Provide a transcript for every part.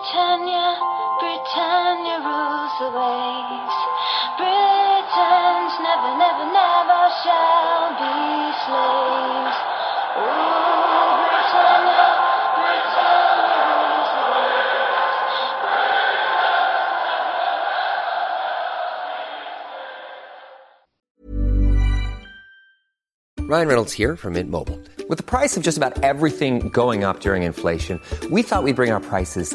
Britannia, Britannia rules the waves. Britons never, never, never shall be slaves. Rules the waves. Ryan Reynolds here from Mint Mobile. With the price of just about everything going up during inflation, we thought we'd bring our prices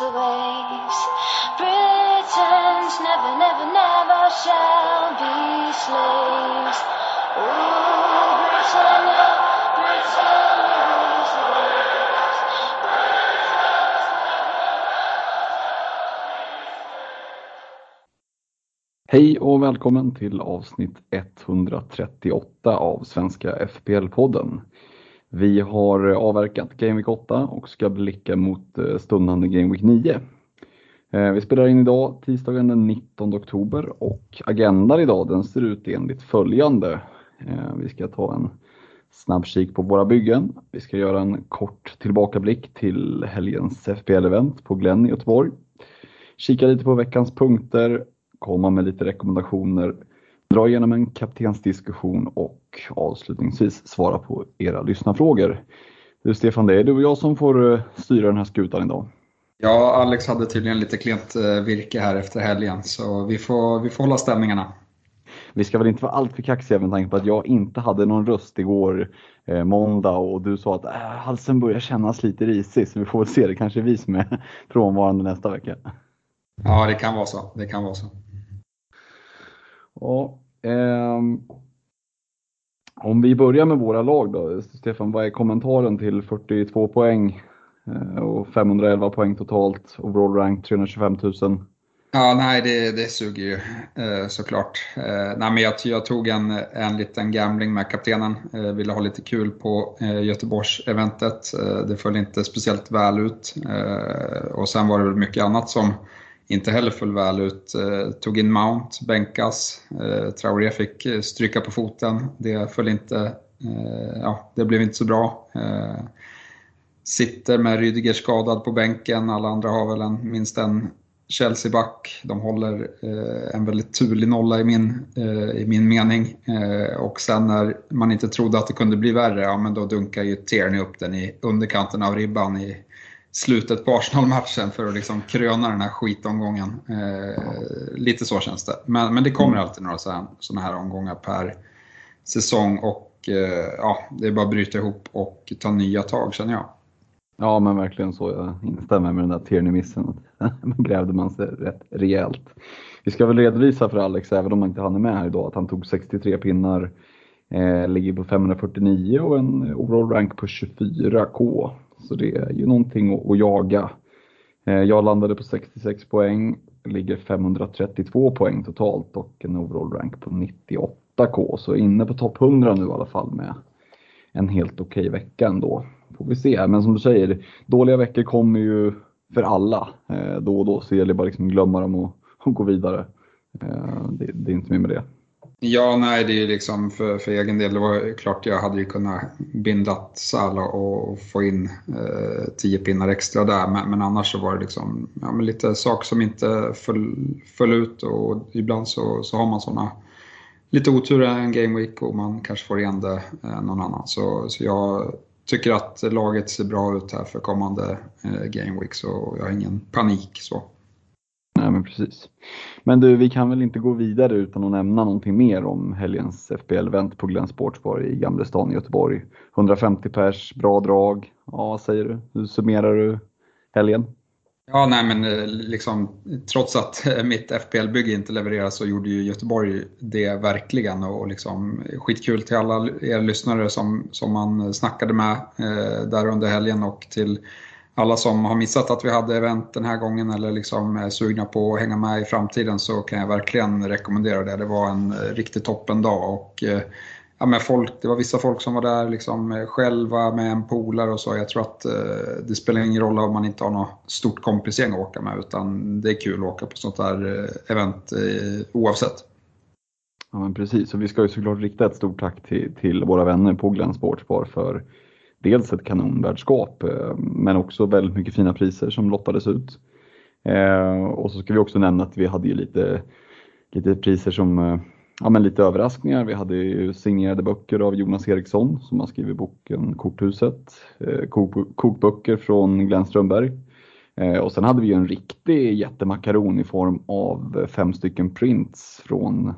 rules the waves. Britons never, never, never shall be slaves. Ooh, Britannia, Britannia rules the waves. Hej och välkommen till avsnitt 138 av Svenska FPL-podden. Vi har eh, avverkat Game Week 8 och ska blicka mot eh, stundande Game Week 9. Eh, vi spelar in idag tisdagen den 19 oktober och agendan idag den ser ut enligt följande. Vi ska ta en snabb kik på våra byggen. Vi ska göra en kort tillbakablick till helgens FPL-event på Glenn i Göteborg. Kika lite på veckans punkter, komma med lite rekommendationer, dra igenom en kaptensdiskussion och avslutningsvis svara på era lyssnarfrågor. Du Stefan, det är du och jag som får eh, styra den här skutan idag. Ja, Alex hade tydligen lite klent eh, virke här efter helgen, så vi får, vi får hålla stämningarna. Vi ska väl inte vara alltför kaxiga med tanke på att jag inte hade någon röst igår eh, måndag och du sa att äh, halsen börjar kännas lite risig så vi får väl se, det kanske är vi som är frånvarande nästa vecka. Ja, det kan vara så. Det kan vara så. Ja, ehm, om vi börjar med våra lag då. Stefan, vad är kommentaren till 42 poäng eh, och 511 poäng totalt? Overall rank 325 000. Ja, nej, det, det suger ju eh, såklart. Eh, nej, men jag, jag tog en, en liten gambling med kaptenen. Eh, ville ha lite kul på eh, Göteborgs-eventet. Eh, det föll inte speciellt väl ut. Eh, och sen var det väl mycket annat som inte heller föll väl ut. Eh, tog in Mount, bänkas. Eh, Traoré fick eh, stryka på foten. Det föll inte, eh, ja, det blev inte så bra. Eh, sitter med Rydiger skadad på bänken. Alla andra har väl en, minst en Chelsea-back. De håller eh, en väldigt turlig nolla i min, eh, i min mening. Eh, och sen när man inte trodde att det kunde bli värre, ja men då dunkar ju Tierney upp den i underkanten av ribban i slutet på Arsenal-matchen för att liksom kröna den här skitomgången. Eh, lite så känns det. Men, men det kommer alltid några sådana här omgångar per säsong och eh, ja, det är bara att bryta ihop och ta nya tag känner jag. Ja men verkligen så, jag instämmer med den där Tierney-missen. Då grävde man sig rätt rejält. Vi ska väl redovisa för Alex, även om han inte hann med här idag, att han tog 63 pinnar, eh, ligger på 549 och en overall rank på 24k. Så det är ju någonting att, jaga. Eh, jag landade på 66 poäng, ligger 532 poäng totalt och en overall rank på 98k. Så inne på topp 100 nu i alla fall med en helt okej vecka ändå. Får vi se, men som du säger, dåliga veckor kommer ju för alla eh, då och då, så det gäller bara liksom glömma dem och, och gå vidare. Eh, det, det är inte mer med det. Ja, nej, det är ju liksom för, för egen del. Det var ju klart jag hade ju kunnat binda Sala och få in eh, tio pinnar extra där. Men, men annars så var det liksom ja, men lite saker som inte föll, föll ut och ibland så, så har man sådana lite otur en gameweek och man kanske får igen det eh, någon annan. Så, så jag tycker att laget ser bra ut här för kommande eh, gameweek så jag har ingen panik så. Nej men precis. Men du, vi kan väl inte gå vidare utan att nämna någonting mer om helgens FBL-event på Glenn Sportsbar i Gamlestan i Göteborg. 150 pers, bra drag. Ja, vad säger du? Hur summerar du helgen? Ja, nej men eh, liksom, trots att eh, mitt FPL-bygge inte levererar så gjorde ju Göteborg det verkligen och liksom skitkul till alla er lyssnare som, som man eh, snackade med eh, där under helgen och till alla som har missat att vi hade event den här gången eller liksom är sugna på att hänga med i framtiden så kan jag verkligen rekommendera det. Det var en eh, riktigt toppen dag och eh, ja, men folk, det var vissa folk som var där liksom eh, själva med en polare och så. Jag tror att det spelar ingen roll om man inte har något stort kompisgäng att åka med utan det är kul att åka på sånt här event oavsett. Ja men precis, och vi ska ju såklart rikta ett stort tack till, till våra vänner på Glenn Sportsbar för dels ett kanonvärdskap eh, men också väldigt mycket fina priser som lottades ut. Eh, och så ska vi också nämna att vi hade ju lite, lite priser som eh, ja, men lite överraskningar. Vi hade ju signerade böcker av Jonas Eriksson som har skrivit boken Korthuset, kokböcker från Glenn Strömberg. Och sen hade vi ju en riktig jättemakaron i form av fem stycken prints från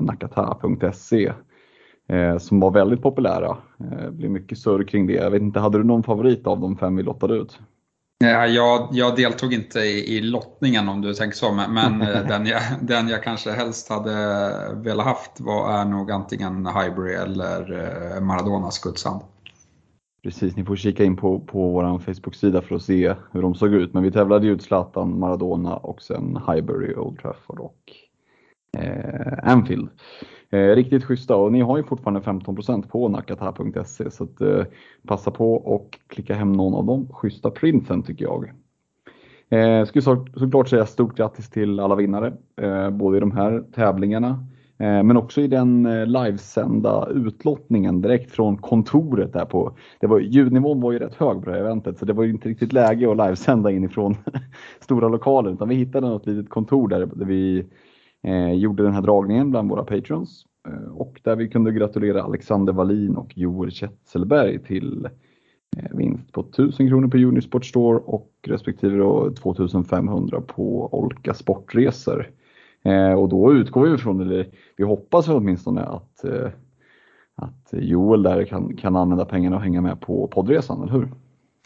nakata.se som var väldigt populära. Eh, det blev mycket surr kring det. Jag vet inte, hade du någon favorit av de fem vi lottade ut? Nej, jag, jag deltog inte i, i, lottningen om du tänker så, men, men eh, den, jag, den jag kanske helst hade velat haft var, är nog antingen Highbury eller eh, Maradonas gudshand. Precis, ni får kika in på, på vår Facebook-sida för att se hur de såg ut. Men vi tävlade ut Zlatan, Maradona och sen Highbury, Old Trafford och eh, Anfield. Eh, riktigt schyssta och ni har ju fortfarande 15% på nakatar.se så att, eh, passa på och klicka hem någon av de schyssta printsen tycker jag. Eh, skulle så, såklart säga stort grattis till alla vinnare, eh, både i de här tävlingarna eh, men också i den eh, livesända utlottningen direkt från kontoret där på, det var, ljudnivån var ju rätt hög på det här eventet så det var ju inte riktigt läge att livesända inifrån stora lokalen utan vi hittade något litet kontor där, där vi eh, gjorde den här dragningen bland våra patrons eh, och där vi kunde gratulera Alexander Wallin och Joel Kjetselberg till eh, vinst på 1000 kronor på Unisport Store och respektive då 2500 på Olka Sportresor. Eh, och då utgår vi ifrån, eller vi hoppas åtminstone att, eh, att Joel där kan, kan använda pengarna och hänga med på poddresan, eller hur?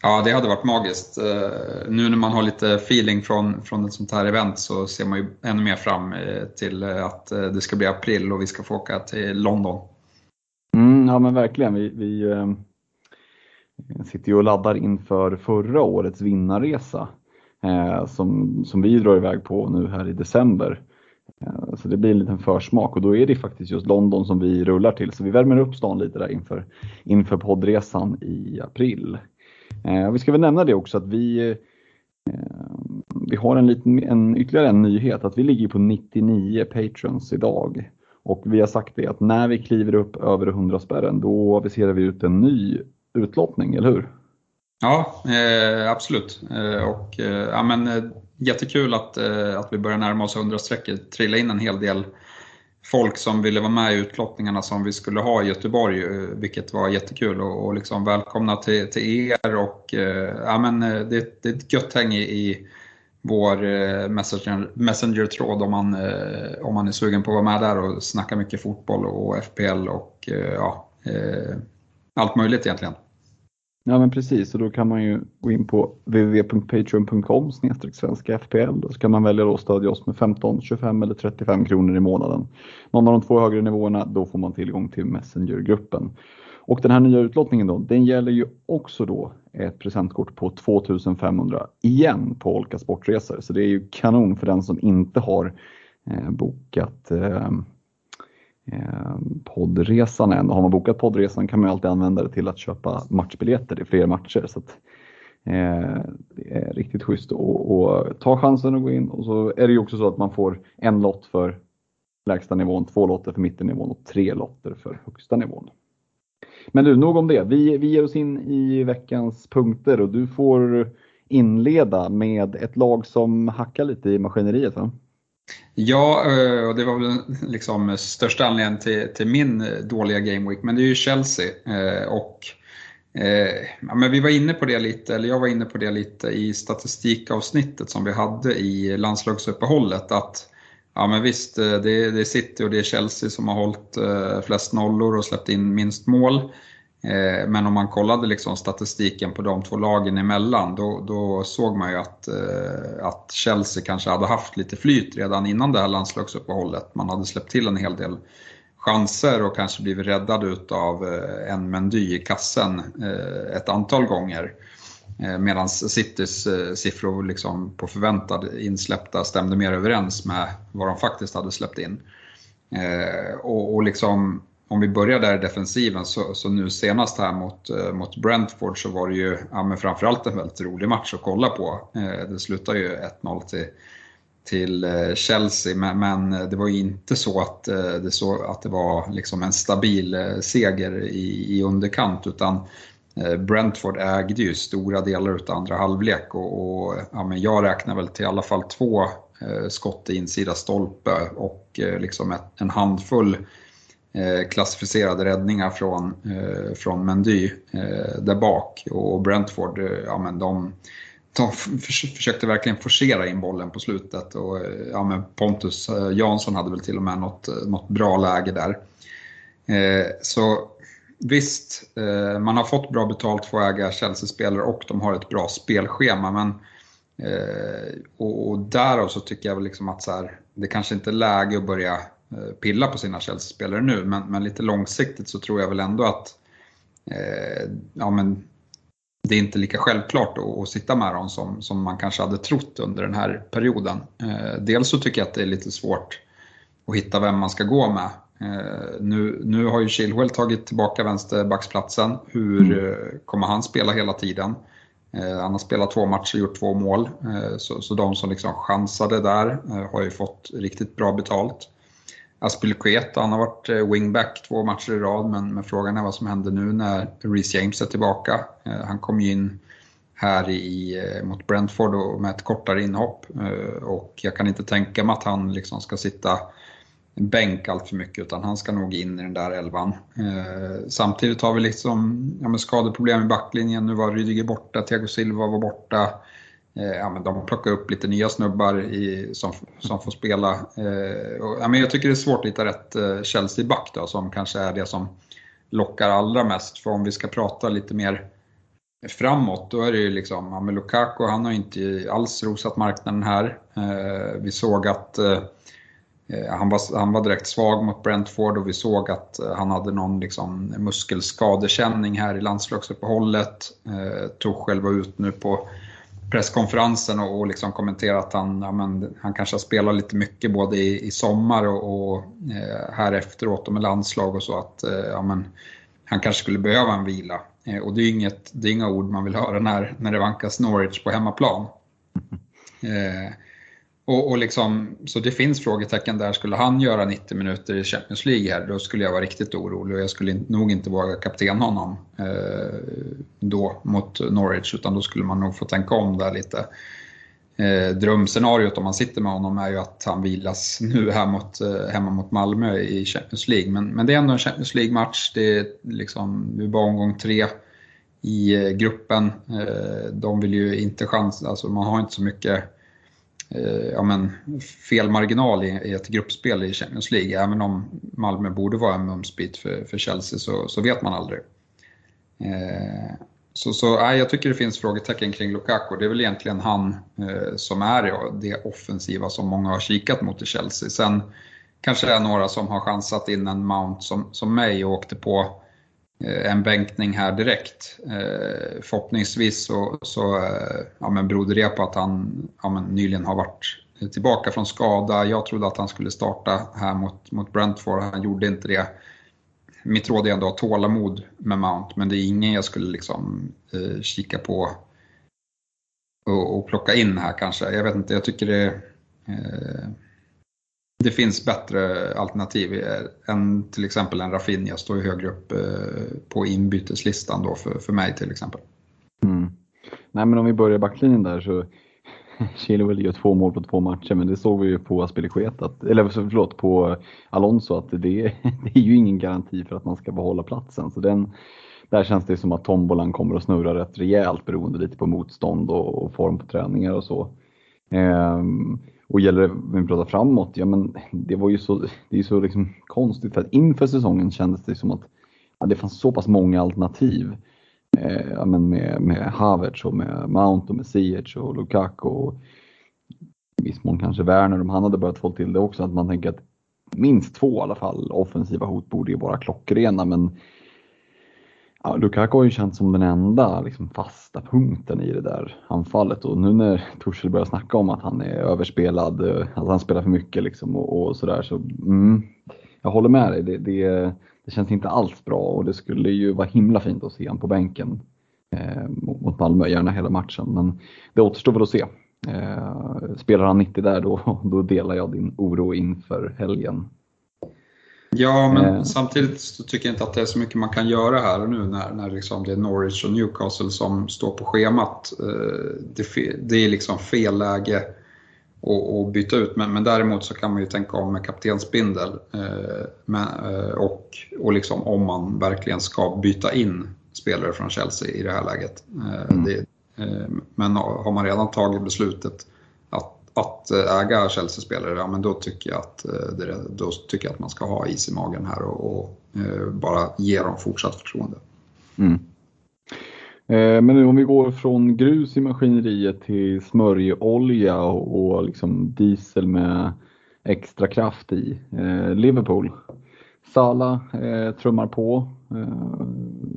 Ja, det hade varit magiskt. Eh, nu när man har lite feeling från, från ett sånt här event så ser man ju ännu mer fram eh, till eh, att det ska bli april och vi ska få åka till London. Mm, ja men verkligen. Vi, vi sitter ju och laddar inför förra årets vinnarresa som, som vi drar iväg på nu här i december. Så det blir en liten försmak och då är det faktiskt just London som vi rullar till. Så vi värmer upp stan lite där inför, inför poddresan i april. Eh, vi ska väl nämna det också att vi, eh, vi har en, liten, en, ytterligare en nyhet att vi ligger på 99 patrons idag. Och vi har sagt det att när vi kliver upp över 100 spärren då aviserar vi ut en ny utlottning, eller hur? Ja, eh, absolut. Eh, och, eh, ja, men, eh, jättekul att, eh, att vi börjar närma oss 100-strecket. Trilla in en hel del folk som ville vara med i utlottningarna som vi skulle ha i Göteborg, eh, vilket var jättekul. Och, och liksom välkomna till, till er och eh, ja, men eh, det, det är ett gött häng i, i vår eh, messenger, messenger-tråd om man, om man är sugen på att vara med där och snacka mycket fotboll och FPL och ja, allt möjligt egentligen. Ja men precis och då kan man ju gå in på www.patreon.com svenska FPL och så kan man välja att stödja oss med 15, 25 eller 35 kronor i månaden. Någon av de två högre nivåerna, då får man tillgång till Messengergruppen. Och den här nya utlottningen då, den gäller ju också då ett presentkort på 2500 igen på Olka Sportresor. Så det är ju kanon för den som inte har eh, bokat eh, eh, poddresan än. Och har man bokat poddresan kan man alltid använda det till att köpa matchbiljetter i fler matcher. Så att, eh, det är riktigt schysst att ta chansen att gå in och så är det ju också så att man får en lott för lägsta nivån, två lotter för mittennivån och tre lotter för högsta nivån. Men du, nog om det. Vi, vi ger oss in i veckans punkter och du får inleda med ett lag som hackar lite i maskineriet. Va? Ja, eh, och det var väl liksom största anledningen till, till min dåliga Game Week, men det är ju Chelsea. Eh, och eh, ja, men vi var inne på det lite, eller jag var inne på det lite i statistikavsnittet som vi hade i landslagsuppehållet. Att ja, men visst, det, det är City och det är Chelsea som har hållit flest nollor och släppt in minst mål. Eh, men om man kollade liksom statistiken på de två lagen emellan då, då såg man ju att, eh, att Chelsea kanske hade haft lite flyt redan innan det här landslagsuppehållet. Man hade släppt till en hel del chanser och kanske blivit räddad av eh, en Mendy i kassen ett antal gånger. Medan Citys siffror liksom på förväntad insläppta stämde mer överens med vad de faktiskt hade släppt in. Och, och liksom om vi börjar där i defensiven så, så nu senast här mot, eh, mot Brentford så var det ju ja, men framförallt en väldigt rolig match att kolla på. Eh, det slutade ju 1-0 till, till eh, Chelsea men, men, eh, det var ju inte så att eh, det, så att det var liksom en stabil eh, seger i, i underkant utan Brentford ägde ju stora delar av andra halvlek och, och ja, men jag räknar väl till i alla fall två skott i insida stolpe och liksom ett, en handfull Eh, Eh, klassificerade räddningar från, eh, från Mendy eh, där bak. Och Brentford, ja, men de, de försökte verkligen forcera in bollen på slutet. Och, ja, men Pontus Jansson hade väl till och med något, något bra läge där. Så visst, man har fått bra betalt för att äga Chelsea-spelare och de har ett bra spelschema. Men, och, och därav så tycker jag väl liksom att så här, det kanske inte är läge att börja pilla på sina Chelsea-spelare nu, men, men, lite långsiktigt så tror jag väl ändå att eh, ja, men det är inte lika självklart att, att sitta med dem som, som man kanske hade trott under den här perioden. Eh, dels så tycker jag att det är lite svårt att hitta vem man ska gå med. Eh, nu, nu har ju Chilwell tagit tillbaka vänsterbacksplatsen. Hur mm. Eh, kommer han spela hela tiden? Eh, han har spelat två matcher och gjort två mål. Så, så de som liksom chansade där har ju fått riktigt bra betalt. Aspilicueta, han har varit eh, wingback två matcher i rad, men, men frågan är vad som händer nu när Reece James är tillbaka. Eh, han kom ju in här i, eh, mot Brentford och med ett kortare inhopp eh, och jag kan inte tänka mig att han liksom ska sitta bänk allt för mycket utan han ska nog in i den där elvan. samtidigt har vi liksom ja, skadeproblem i backlinjen. Nu var Rydiger borta, Thiago Silva var borta. Eh, ja, men de plockar upp lite nya snubbar i, som, som får spela. Eh, och, ja, men jag tycker det är svårt att hitta rätt eh, Chelsea-back då, som kanske är det som lockar allra mest. För om vi ska prata lite mer framåt, då är det ju liksom, ja, men Lukaku han har inte alls rosat marknaden här. Eh, vi såg att eh, eh, han, var, han var direkt svag mot Brentford och vi såg att eh, han hade någon liksom, muskelskadekänning här i landslagsuppehållet. Eh, Tuchel var ut nu på presskonferensen och, och liksom kommentera att han, ja, men, han kanske har spelat lite mycket både i, i sommar och, och eh, här efteråt och med landslag och så att eh, ja, men, han kanske skulle behöva en vila. Eh, och det är, inget, det är inga ord man vill höra när, när det vankas Norwich på hemmaplan. Och, och liksom, så det finns frågetecken där. Skulle han göra 90 minuter i Champions League här, då skulle jag vara riktigt orolig och jag skulle nog inte våga kapten honom eh, då mot Norwich, utan då skulle man nog få tänka om där lite. Eh, drömscenariot om man sitter med honom är ju att han vilas nu här mot, eh, hemma mot Malmö i Champions League. Men, men det är ändå en Champions League-match. Det är liksom, det är bara omgång tre i eh, gruppen. Eh, de vill ju inte chansa, alltså man har inte så mycket Eh, ja, men, fel marginal i, i, ett gruppspel i Champions League. Även om Malmö borde vara en mumsbit för, för Chelsea så, så vet man aldrig. Eh, så, så nej, jag tycker det finns frågetecken kring Lukaku. Det är väl egentligen han eh, som är det offensiva som många har kikat mot i Chelsea. Sen kanske det är några som har chansat in en Mount som, som mig och åkte på Eh, Eh, en bänkning här direkt. Eh, förhoppningsvis så, så eh, ja, men berodde det på att han ja, men nyligen har varit tillbaka från skada. Jag trodde att han skulle starta här mot, mot Brentford, han gjorde inte det. Mitt råd är ändå att ha tålamod med Mount, men det är ingen jag skulle liksom eh, kika på och, och, plocka in här kanske. Jag vet inte, jag tycker det eh, det finns bättre alternativ än till exempel en Rafinha står ju högre upp eh, på inbyteslistan då för, för mig till exempel. Mm. Nej men om vi börjar backlinjen där så Chilwell gör två mål på två matcher men det såg vi ju på Aspilicueta, eller förlåt på Alonso att det, det är ju ingen garanti för att man ska behålla platsen. Så den, där känns det som att tombolan kommer att snurra rätt rejält beroende lite på motstånd och, och form på träningar och så. Ehm, och gäller det, om vi pratar framåt, ja men det var ju så, det är så liksom konstigt för att inför säsongen kändes det som att ja, det fanns så pass många alternativ. Eh, ja, men med, med Havertz och med Mount och med Ziyech och Lukaku och i viss mån kanske Werner om han hade börjat få till det också. Att man tänker att minst två i alla fall offensiva hot borde ju vara klockrena men Ja, Lukaku har ju känts som den enda liksom, fasta punkten i det där anfallet och nu när Torshäll börjar snacka om att han är överspelad, eh, att han spelar för mycket liksom, och, och sådär så mm, jag håller med dig. Det, det, det, känns inte alls bra och det skulle ju vara himla fint att se honom på bänken eh, mot Malmö, gärna hela matchen. Men det återstår väl att se. Eh, spelar han 90 där då, då delar jag din oro inför helgen. Ja, men eh. samtidigt så tycker jag inte att det är så mycket man kan göra här och nu när, när liksom det är Norwich och Newcastle som står på schemat. Eh, det, det är liksom fel läge att byta ut, men, men däremot så kan man ju tänka om med kaptensbindel. Eh, med, och och liksom om man verkligen ska byta in spelare från Chelsea i det här läget. Mm. Det, men har man redan tagit beslutet att eh, äga Chelsea-spelare, ja, men då tycker, jag att, eh, då tycker jag att man ska ha is i magen här och, och eh, bara ge dem fortsatt förtroende. Mm. Men nu om vi går från grus i maskineriet till smörjolja och liksom diesel med extra kraft i. Liverpool. Sala trummar på,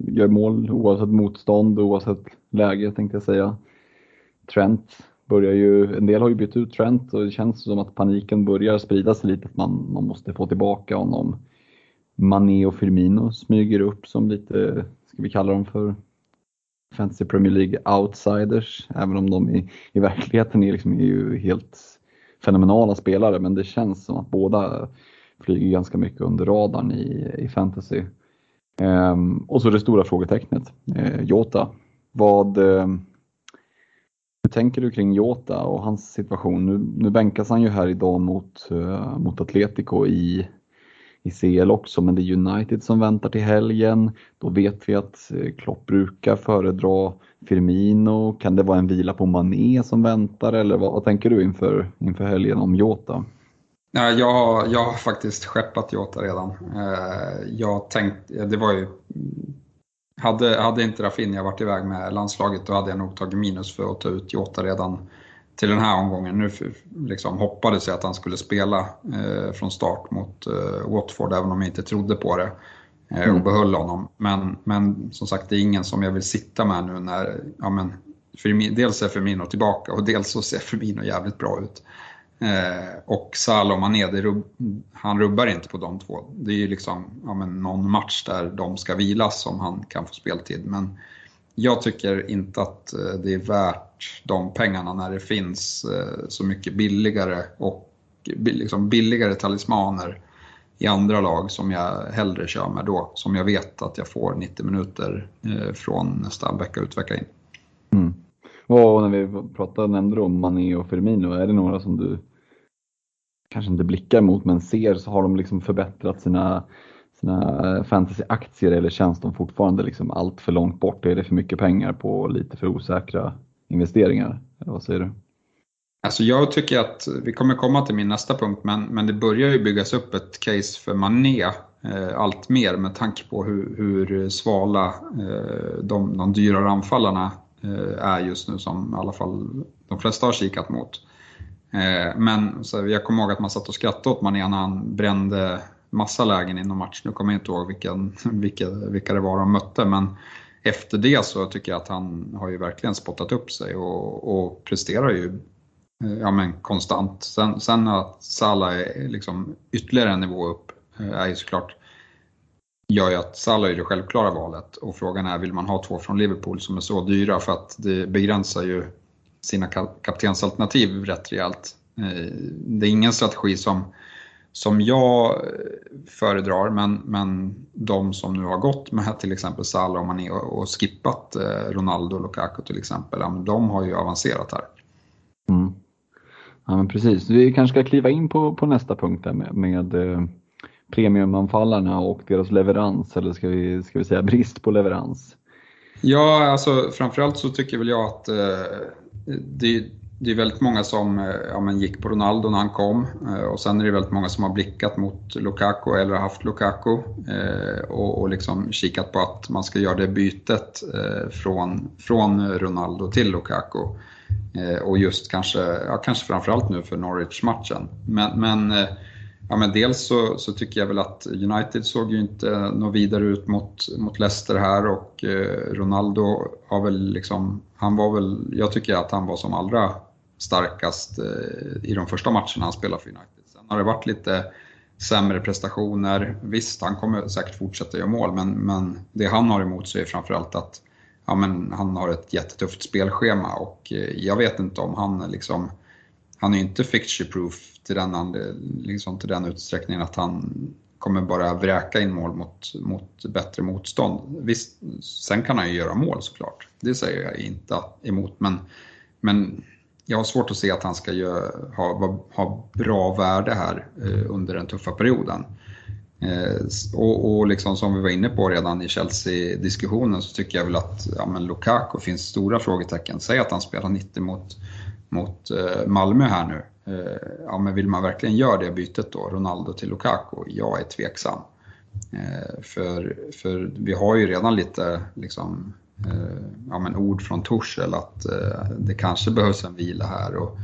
gör mål oavsett motstånd, oavsett läge tänkte jag säga. Trent börjar ju, en del har ju bytt ut Trent och det känns som att paniken börjar sprida sig lite. Att man, man måste få tillbaka honom. Mané och Firmino smyger upp som lite, ska vi kalla dem för Fantasy Premier League outsiders, även om de i, i verkligheten är, liksom, är ju helt fenomenala spelare. Men det känns som att båda flyger ganska mycket under radarn i, i fantasy. Um, och så det stora frågetecknet, eh, Jota. Vad, eh, hur tänker du kring Jota och hans situation? Nu, nu bänkas han ju här idag mot, uh, mot Atletico i, i CL också, men det är United som väntar till helgen. Då vet vi att eh, Klopp brukar föredra Firmino. Kan det vara en vila på Mané som väntar eller vad, vad tänker du inför, inför helgen om Jota? Jag, jag har faktiskt skeppat Jota redan. Eh, jag tänkte, det var ju hade, hade inte Rafinha varit iväg med landslaget då hade jag nog tagit minus för att ta ut Jota redan till den här omgången. Nu liksom hoppades jag att han skulle spela eh, från start mot eh, Watford, även om jag inte trodde på det. Eh, och mm. behöll honom. Men, men som sagt, det är ingen som jag vill sitta med nu när, ja men, Firmino, dels är Firmino tillbaka och dels så ser Firmino jävligt bra ut. Eh, och Salah Mané, rub, han rubbar inte på de två. Det är ju liksom ja, men någon match där de ska vilas som han kan få speltid. Men jag tycker inte att eh, det är värt de pengarna när det finns eh, så mycket billigare och liksom billigare talismaner i andra lag som jag hellre kör med då. Som jag vet att jag får 90 minuter eh, från nästa vecka ut, vecka in. Och när vi pratade, nämnde om Mané och Firmino, är det några som du kanske inte blickar mot men ser så har de liksom förbättrat sina, sina fantasyaktier eller känns de fortfarande liksom allt för långt bort? Är det för mycket pengar på lite för osäkra investeringar? Eller vad säger du? Alltså jag tycker att, vi kommer komma till min nästa punkt, men, men det börjar ju byggas upp ett case för Mané eh, allt mer med tanke på hur, hur svala eh, de, de dyrare anfallarna Eh, är just nu som i alla fall de flesta har kikat mot. Eh, men så jag kommer ihåg att man satt och skrattade åt Mané när han brände massa lägen inom match. Nu kommer jag inte ihåg vilken, vilka, vilka det var de mötte, men efter det så tycker jag att han har ju verkligen spottat upp sig och, och presterar ju eh, ja, men konstant. Sen, sen att Salah är liksom ytterligare en nivå upp är ju såklart gör ju att Salah är det självklara valet och frågan är vill man ha två från Liverpool som är så dyra för att det begränsar ju sina kaptensalternativ rätt rejält. Eh, det är ingen strategi som, som jag eh, föredrar, men, men de som nu har gått med till exempel Salah och Mané och, skippat eh, Ronaldo och Lukaku till exempel, de har ju avancerat här. Mm. Ja men precis, vi kanske ska kliva in på, på nästa punkt där med, med premiumanfallarna och deras leverans, eller ska vi, ska vi säga brist på leverans? Ja, alltså framförallt så tycker väl jag att eh, det, det är väldigt många som eh, ja, men gick på Ronaldo när han kom eh, och sen är det väldigt många som har blickat mot Lukaku eller haft Lukaku eh, och, och liksom kikat på att man ska göra det bytet eh, från, från Ronaldo till Lukaku. Eh, och just kanske, ja, kanske framförallt nu för Norwich-matchen. Men, men eh, Ja, men dels så, så, tycker jag väl att United såg ju inte något vidare ut mot, mot Leicester här och eh, Ronaldo har väl liksom, han var väl, jag tycker att han var som allra starkast eh, i de första matcherna han spelade för United. Sen har det varit lite sämre prestationer. Visst, han kommer säkert fortsätta göra mål, men, men det han har emot sig är framförallt att ja, men han har ett jättetufft spelschema och eh, jag vet inte om han liksom, han är ju inte fixture proof till den, liksom till den utsträckningen att han kommer bara vräka in mål mot, mot bättre motstånd. Visst, sen kan han ju göra mål såklart, det säger jag inte emot, men, men jag har svårt att se att han ska gör, ha, ha bra värde här eh, under den tuffa perioden. Eh, och, och liksom som vi var inne på redan i Chelsea-diskussionen så tycker jag väl att ja, men Lukaku finns stora frågetecken. Säg att han spelar 90 mot, mot eh, Malmö här nu. Eh, ja, men vill man verkligen göra det bytet då, Ronaldo till Lukaku? Jag är tveksam. Eh, för, för vi har ju redan lite liksom, Eh, ja, men ord från Torshäll att eh, det kanske behövs en vila här och,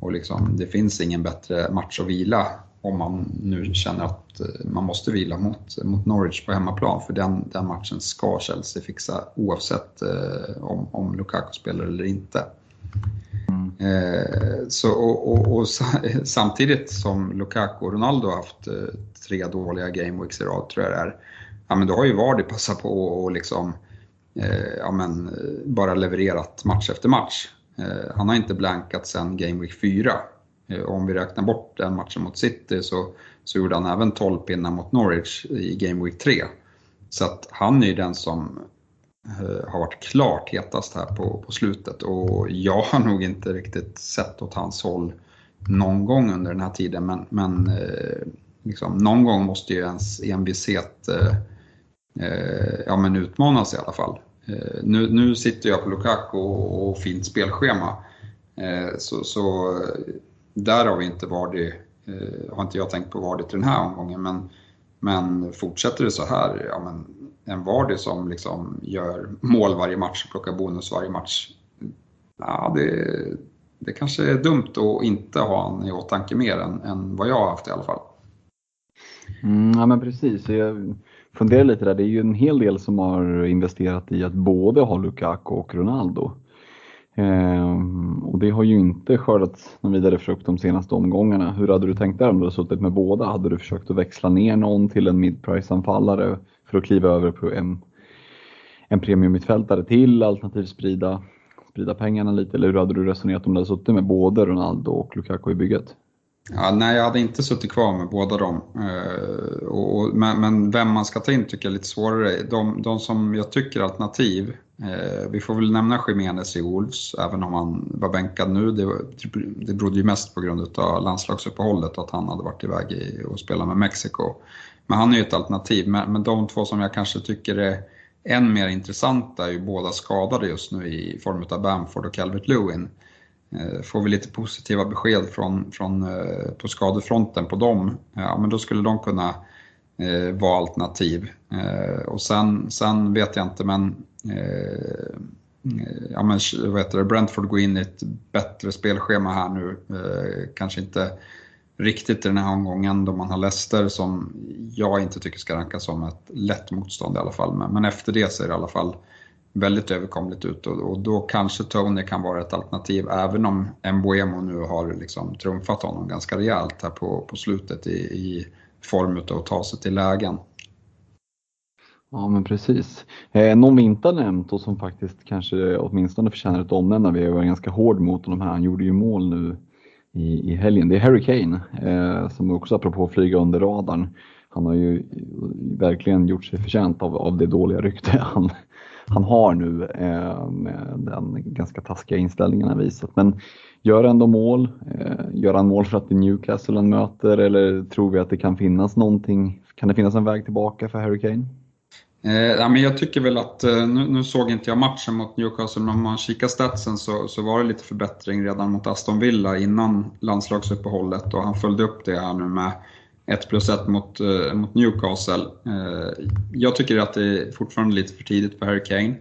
och liksom, det finns ingen bättre match att vila om man nu känner att eh, man måste vila mot, mot Norwich på hemmaplan för den, den matchen ska Chelsea fixa oavsett eh, om, om Lukaku spelar eller inte. Eh, så, och, och, och, samtidigt som Lukaku och Ronaldo har haft eh, tre dåliga gameweeks i rad tror jag det är, ja, men då har ju Vardy passat på och liksom eh, ja, men, eh, bara levererat match efter match. Eh, han har inte blankat sedan Game Week 4. Eh, om vi räknar bort den matchen mot City så, så gjorde han även 12 pinnar mot Norwich i Game Week 3. Så att han är ju den som Eh, har varit klart hetast här på, på slutet och jag har nog inte riktigt sett åt hans håll någon gång under den här tiden men, men eh, liksom, någon gång måste ju ens envishet eh, eh, ja, men utmanas i alla fall. Eh, nu, nu sitter jag på Lukaku och, och fint spelschema. Eh, så, så eh, där har vi inte Vardy, eh, har inte jag tänkt på Vardy till den här omgången. Men, men fortsätter det så här, ja, men en Vardy som liksom gör mål varje match och plockar bonus varje match. Ja, det, det kanske är dumt att inte ha honom i åtanke mer än, än vad jag har haft i alla fall. Mm, ja men precis. Jag funderar lite där, det är ju en hel del som har investerat i att både ha Lukaku och Ronaldo. Ehm, och det har ju inte skördat någon vidare frukt de senaste omgångarna. Hur hade du tänkt där om du hade suttit med båda? Hade du försökt att växla ner någon till en midprice-anfallare för att kliva över på en, en premiummittfältare till alternativt sprida, sprida pengarna lite? Eller hur hade du resonerat om du hade suttit med både Ronaldo och Lukaku i bygget? Ja, nej, jag hade inte suttit kvar med båda dem. Eh, och, men, men, vem man ska ta in tycker jag är lite svårare. De, de som jag tycker är alternativ, eh, vi får väl nämna Jiménez i Wolves, även om han var bänkad nu. Det, det berodde ju mest på grund av landslagsuppehållet, att han hade varit iväg i, och spelat med Mexiko. Men han är ju ett alternativ. Men, men de två som jag kanske tycker är än mer intressanta är ju båda skadade just nu i form av Bamford och Calvert Lewin. Eh, får vi lite positiva besked från, från, eh, på skadefronten på dem, ja, men då skulle de kunna eh, vara alternativ. Eh, och sen, sen vet jag inte, men, eh, ja, men vad heter det, Brentford går in i ett bättre spelschema här nu. Eh, kanske inte riktigt i den här omgången då man har Leicester som jag inte tycker ska rankas som ett lätt motstånd i alla fall. Men, men efter det ser det i alla fall väldigt överkomligt ut och, och, då kanske Tony kan vara ett alternativ även om Mbuemo nu har liksom trumfat honom ganska rejält här på, på slutet i, i form av att ta sig till lägen. Ja men precis. Eh, någon vi inte har nämnt och som faktiskt kanske åtminstone förtjänar ett omnämnande, vi har varit ganska hård mot honom här, han gjorde ju mål nu i, i helgen, det är Harry Kane eh, som också apropå flyga under radarn, han har ju verkligen gjort sig förtjänt av, av det dåliga rykte han, han har nu eh, med den ganska taskiga inställningen han visat. Men gör ändå mål. Eh, gör han mål för att det är Newcastle han möter eller tror vi att det kan finnas någonting? Kan det finnas en väg tillbaka för Harry Kane? Eh, ja, men jag tycker väl att, eh, nu, nu, såg inte jag matchen mot Newcastle, men om man kikar statsen så, så var det lite förbättring redan mot Aston Villa innan landslagsuppehållet och han följde upp det här nu med 1 plus 1 mot, eh, mot Newcastle. Eh, jag tycker att det är fortfarande lite för tidigt för Harry Kane.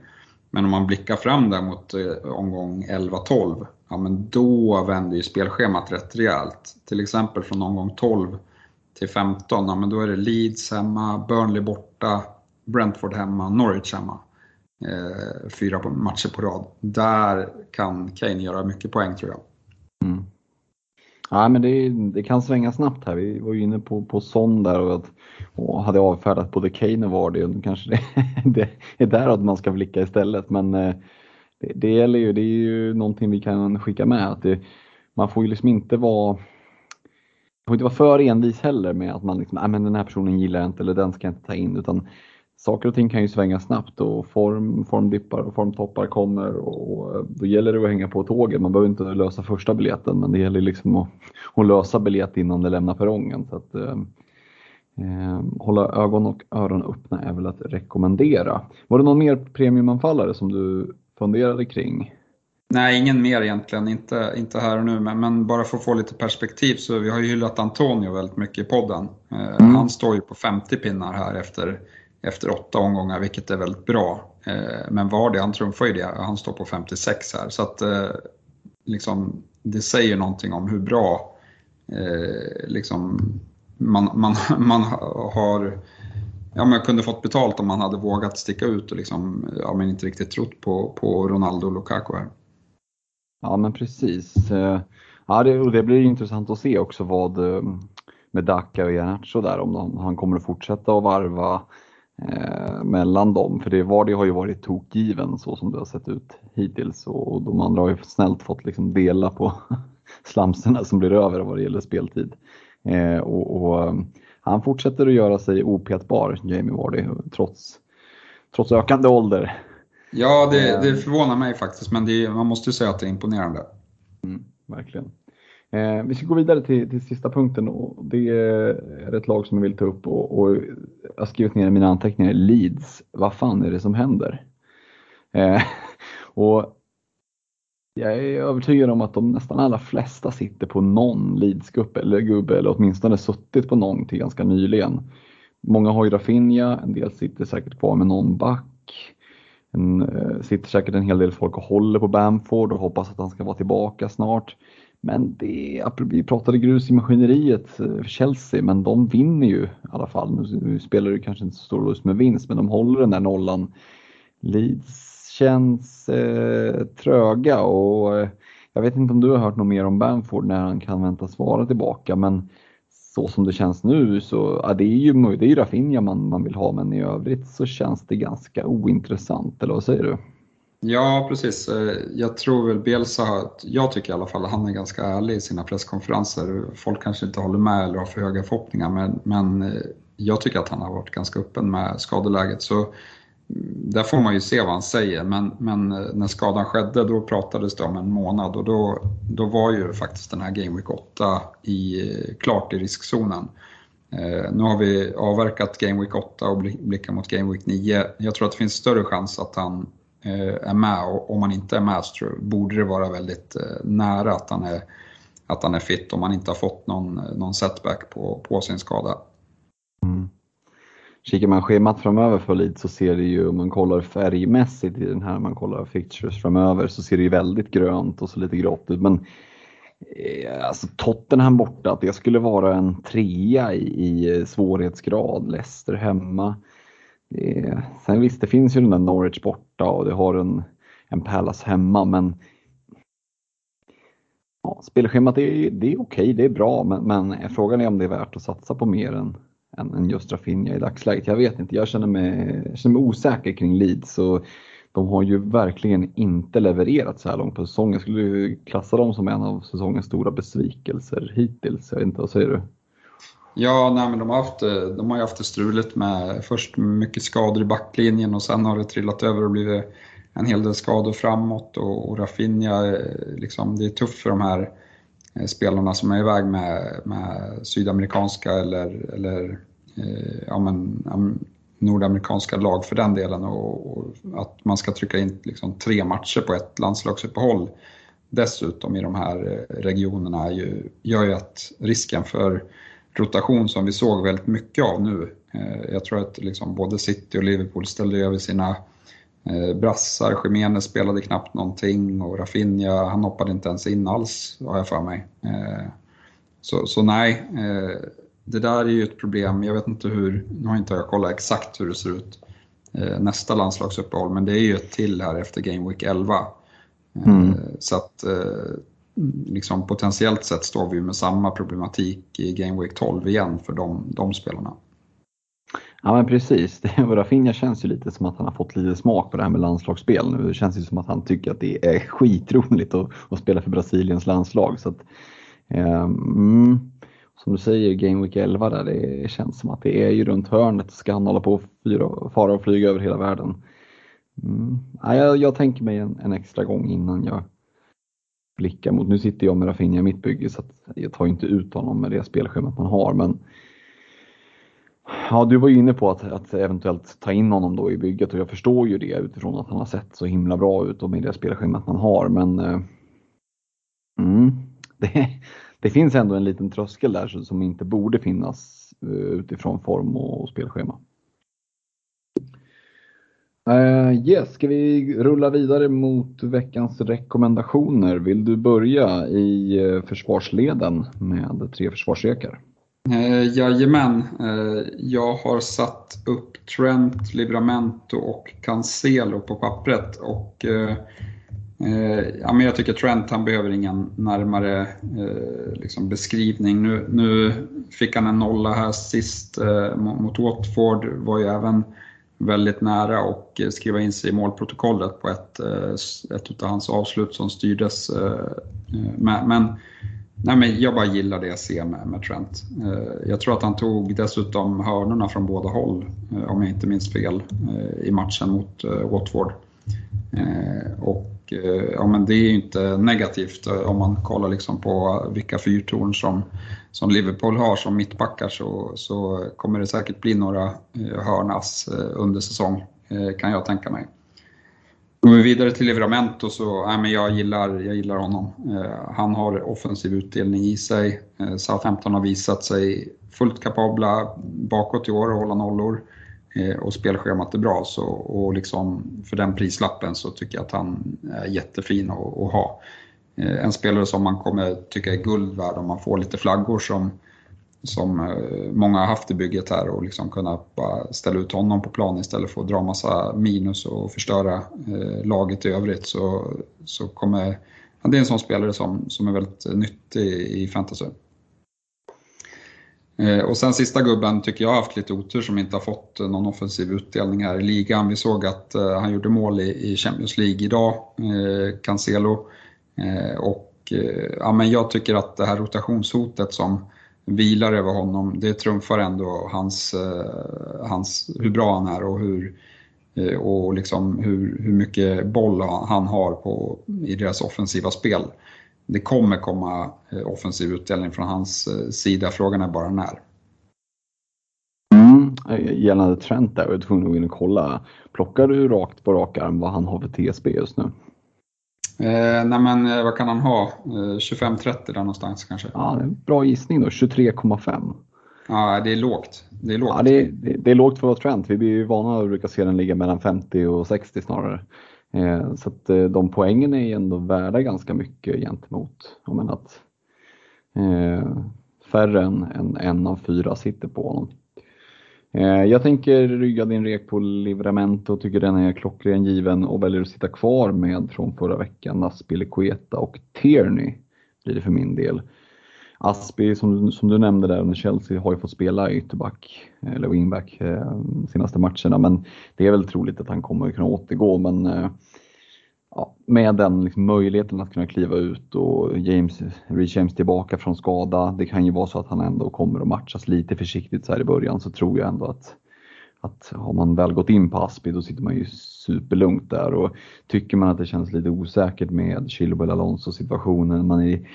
Men om man blickar fram där mot eh, omgång 11-12, ja men då vänder ju spelschemat rätt rejält. Till exempel från omgång 12 till 15, ja, men då är det Leeds hemma, Burnley borta, Brentford hemma, Norwich hemma. Eh, fyra matcher på rad. Där kan Kane göra mycket poäng tror jag. Mm. Ja, men det, det, kan svänga snabbt här. Vi var ju inne på, på Son där och, att, och hade avfärdat både Kane och Vardy. Kanske det, det är däråt man ska blicka istället. Men eh, det, det, gäller ju, det är ju någonting vi kan skicka med. Att det, man får ju liksom inte vara får inte vara för envis heller med att man liksom, men den här personen gillar jag inte eller den ska jag inte ta in. Utan saker och ting kan ju svänga snabbt och form, formdippar och formtoppar kommer och då gäller det att hänga på tåget. Man behöver inte lösa första biljetten men det gäller liksom att, att lösa biljett innan det lämnar perrongen. Så att, eh, eh, hålla ögon och öron öppna är väl att rekommendera. Var det någon mer premiumanfallare som du funderade kring? Nej, ingen mer egentligen, inte, inte här och nu, men, men, bara för att få lite perspektiv så vi har ju hyllat Antonio väldigt mycket i podden. Eh, mm. Han står ju på 50 pinnar här efter efter åtta omgångar, vilket är väldigt bra. Eh, men Vardy, han trumfar ju det, han står på 56 här. Så att eh, liksom, det säger någonting om hur bra eh, liksom, man, man, man har ja, men kunde fått betalt om man hade vågat sticka ut och liksom, ja, men inte riktigt trott på, på Ronaldo och Lukaku här. Ja men precis. Ja, det, och det blir intressant att se också vad med Daka och Iheanacho där, om han kommer att fortsätta att varva eh, mellan dem. För det Vardy har ju varit tokgiven så som det har sett ut hittills och de andra har ju snällt fått liksom dela på slamserna som blir över vad det gäller speltid. Eh, och, och, eh, han fortsätter att göra sig opetbar, Jamie Vardy, trots, trots ökande ålder. Ja, det, det förvånar mig faktiskt, men det, man måste ju säga att det är imponerande. Mm, verkligen. Eh, vi ska gå vidare till, till sista punkten och det är ett lag som jag vill ta upp och, och jag har skrivit ner i mina anteckningar, Leeds. Vad fan är det som händer? Eh, och jag är övertygad om att de nästan allra flesta sitter på någon Leeds-gubbe eller gubbe eller åtminstone suttit på någon till ganska nyligen. Många har ju Rafinha, en del sitter säkert kvar med någon back. En, eh, sitter säkert en hel del folk och håller på Bamford och hoppas att han ska vara tillbaka snart. Men det, vi pratade grus i maskineriet eh, för Chelsea, men de vinner ju i alla fall. Nu spelar det kanske inte så stor roll med vinst, men de håller den där nollan. Leeds känns eh, tröga och eh, jag vet inte om du har hört något mer om Bamford när han kan väntas vara tillbaka, men så som det känns nu så ja, det är ju det är ju Rafinha man, man vill ha, men i övrigt så känns det ganska ointressant, eller vad säger du? Ja, precis. Eh, jag tror väl Bielsa, jag tycker i alla fall att han är ganska ärlig i sina presskonferenser. Folk kanske inte håller med eller har för höga förhoppningar, men, men eh, jag tycker att han har varit ganska öppen med skadeläget. Så mm, där får man ju se vad han säger, men, men eh, när skadan skedde då pratades det om en månad och då, då var ju faktiskt den här Game Week 8 i, klart i riskzonen. nu har vi avverkat Game Week 8 och blickar mot Game Week 9. Jag tror att det finns större chans att han Eh, är med och om man inte är med så borde det vara väldigt eh, nära att han är, att han är fit om man inte har fått någon, eh, någon setback på, på sin skada. Mm. Kikar man schemat framöver för Leeds så ser det ju, om man kollar färgmässigt i den här, man kollar fixtures framöver så ser det ju väldigt grönt och så lite grått ut. Men alltså Tottenham borta, att det skulle vara en trea i, i svårighetsgrad, Leicester hemma. Det, sen visst, det finns ju den där Norwich borta och det har en, en Palace hemma, men ja, spelschemat är, det är okej, det är bra, men, men frågan är om det är värt att satsa på mer än, än, än just Rafinha i dagsläget. Jag vet inte, jag känner mig, jag känner mig osäker kring Leeds. Och de har ju verkligen inte levererat så här långt på säsongen. Jag skulle klassa dem som en av säsongens stora besvikelser hittills. Jag vet inte, vad säger du? Ja, nej, men de, har haft, eh, de har ju haft det struligt med först mycket skador i backlinjen och sen har det trillat över och blivit en hel del skador framåt och, och Rafinha, eh, liksom, det är tufft för de här eh, spelarna som är iväg med, med sydamerikanska eller, eller eh, ja, men, nordamerikanska lag för den delen och, och att man ska trycka in liksom, tre matcher på ett landslagsuppehåll dessutom i de här regionerna ju, gör ju att risken för rotation som vi såg väldigt mycket av nu. Eh, jag tror att liksom både City och Liverpool ställde över sina eh, brassar. Jiménez spelade knappt någonting och Rafinha, han hoppade inte ens in alls har jag för mig. Eh, så, så nej, det där är ju ett problem. Jag vet inte hur, nu har inte jag kollat exakt hur det ser ut nästa landslagsuppehåll, men det är ju ett till här efter Game Week 11. Mm. Så att liksom potentiellt sett står vi med samma problematik i Game Week 12 igen för de, de spelarna. Ja men precis, Rafinha känns ju lite som att han har fått lite smak på det här med landslagsspel nu. Det känns ju som att han tycker att det är skitroligt att, att spela för Brasiliens landslag. Så att, um, som du säger, Game Week 11 där, det känns som att det är ju runt hörnet. Ska han hålla på och fara och flyga över hela världen? Mm. Ja, jag, jag, tänker mig en, en, extra gång innan jag blickar mot, nu sitter jag med Rafinha i mitt bygge så jag tar inte ut honom med det spelschemat man har men Ja, du var ju inne på att, att eventuellt ta in honom då i bygget och jag förstår ju det utifrån att han har sett så himla bra ut och med det spelschemat man har. Men eh, mm, det, det, finns ändå en liten tröskel där som inte borde finnas eh, utifrån form och, och spelschema. Uh, yes, ska vi rulla vidare mot veckans rekommendationer? Vill du börja i eh, försvarsleden med tre försvarsrekar? Uh, jajamän, uh, jag har satt upp Trent, Livramento och Cancelo på pappret. Och, uh, ja, men jag tycker Trent han behöver ingen närmare liksom beskrivning. Nu, nu fick han en nolla här sist mot Watford, var ju även väldigt nära och skriva in sig i målprotokollet på ett, eh, ett av hans avslut som styrdes. Eh, men, men Nej, men jag bara gillar det jag ser med, med Trent. Eh, jag tror att han tog dessutom hörnorna från båda håll, om jag inte minns fel, i matchen mot Watford. Och Eh, ja, men det är ju inte negativt eh, om man kollar liksom på vilka fyrtorn som, som Liverpool har som mittbackar så, så kommer det säkert bli några eh, hörnas under säsong, kan jag tänka mig. Går vi vidare till Livramento så, ja, men jag, gillar, jag gillar honom. Han har offensiv utdelning i sig. Eh, Southampton har visat sig fullt kapabla bakåt i år att hålla nollor. Eh, och spelschemat är bra, så, och liksom för den prislappen så tycker jag att han är jättefin att, att ha. Eh, en spelare som man kommer tycka är guld värd om man får lite flaggor som som eh, många har haft i bygget här och liksom kunna bara ställa ut honom på plan istället för att dra massa minus och förstöra laget i övrigt så, så kommer det är en sån spelare som, som är väldigt nyttig i fantasy. Eh, och sen sista gubben tycker jag har haft lite otur som inte har fått eh, någon offensiv utdelning här i ligan. Vi såg att eh, han gjorde mål i, Champions League idag, Cancelo. och ja, men jag tycker att det här rotationshotet som vilar över honom, det trumfar ändå hans, hans, hur bra han är och hur, och liksom hur, hur mycket boll han har på, i deras offensiva spel. Det kommer komma eh, offensiv utdelning från hans sida, frågan är bara när. Mm, gällande Trent där, jag var tvungen att gå in och kolla. Plockar du rakt på rak arm vad han har för TSB just nu? Eh, nej men eh, vad kan han ha? Eh, 25-30 där någonstans kanske? Ja, det är en bra gissning då. 23,5. Ja, det är lågt. Det är lågt. Ja, det, är, det, det är lågt för att vara Trent. Vi blir ju vana att brukar se den ligga mellan 50 och 60 snarare. Eh, så att eh, de poängen är ändå värda ganska mycket gentemot, om att eh, färre än, än en av fyra sitter på honom. Eh, jag tänker rygga din rek på Livramento, tycker den är klockren given och väljer att sitta kvar med från förra veckan Aspilicueta och Tierney blir det för min del. Aspi som, som du nämnde där under Chelsea har ju fått spela ytterback eh, eller wingback eh, senaste matcherna men det är väl troligt att han kommer att kunna återgå men eh, ja, med den liksom möjligheten att kunna kliva ut och James, Reece James tillbaka från skada. Det kan ju vara så att han ändå kommer att matchas lite försiktigt så här i början så tror jag ändå att att har man väl gått in på Aspi då sitter man ju superlugnt där och tycker man att det känns lite osäkert med Chilwell Alonso situationen, man är,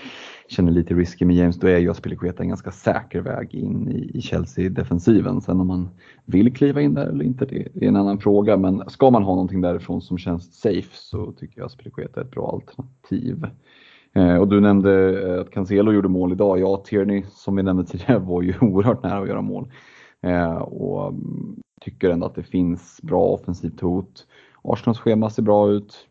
känner lite risky med James, då är ju Aspilicueta en ganska säker väg in i, i Chelsea-defensiven. Sen om man vill kliva in där eller inte, det är en annan fråga. Men ska man ha någonting därifrån som känns safe så tycker jag Aspilicueta är ett bra alternativ. Eh, och du nämnde eh, att Cancelo gjorde mål idag. Ja, Tierney som vi nämnde tidigare var ju oerhört nära att göra mål. Eh, och mm, tycker ändå att det finns bra offensivt hot. Arsenals schema ser bra ut.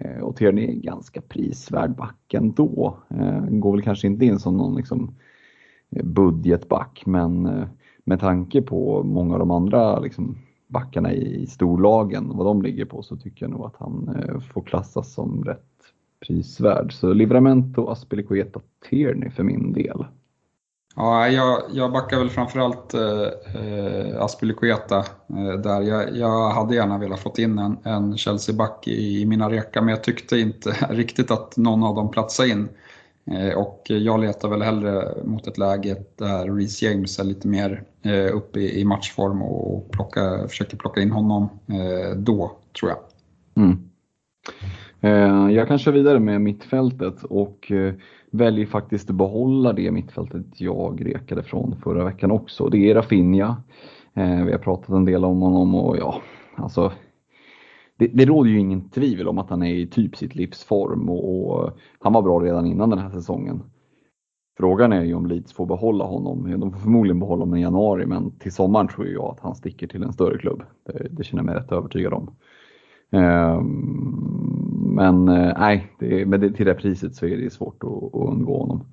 Eh, och Tierney är ganska prisvärd back ändå. Eh, går väl kanske inte in som någon liksom eh, budgetback, men med tanke på många av de andra liksom, backarna i storlagen, vad de ligger på, så tycker jag nog att han får klassas som rätt prisvärd. Så Livramento, Aspelikueta, Tierney för min del. Ja, jag, jag backar väl framförallt eh, eh, Aspilicueta eh, där. Jag, jag hade gärna velat fått in en, en Chelsea-back i, i mina rekar, men jag tyckte inte riktigt att någon av dem platsade in. Eh, och jag letar väl hellre mot ett läge där Reece James är lite mer eh, uppe i, i matchform och plocka, försöker plocka in honom eh, då, tror jag. Mm. Eh, jag kan köra vidare med mittfältet och eh, väljer faktiskt att behålla det mittfältet jag rekade från förra veckan också. Det är Rafinha. Eh, vi har pratat en del om honom och ja, alltså det, det råder ju ingen tvivel om att han är i typ sitt livsform och, och han var bra redan innan den här säsongen. Frågan är ju om Leeds får behålla honom. De får förmodligen behålla honom i januari men till sommaren tror jag att han sticker till en större klubb. Det, det känner jag mig rätt övertygad om. Ehm, men eh, nej, det, med det, till det priset så är det svårt att, att undgå honom.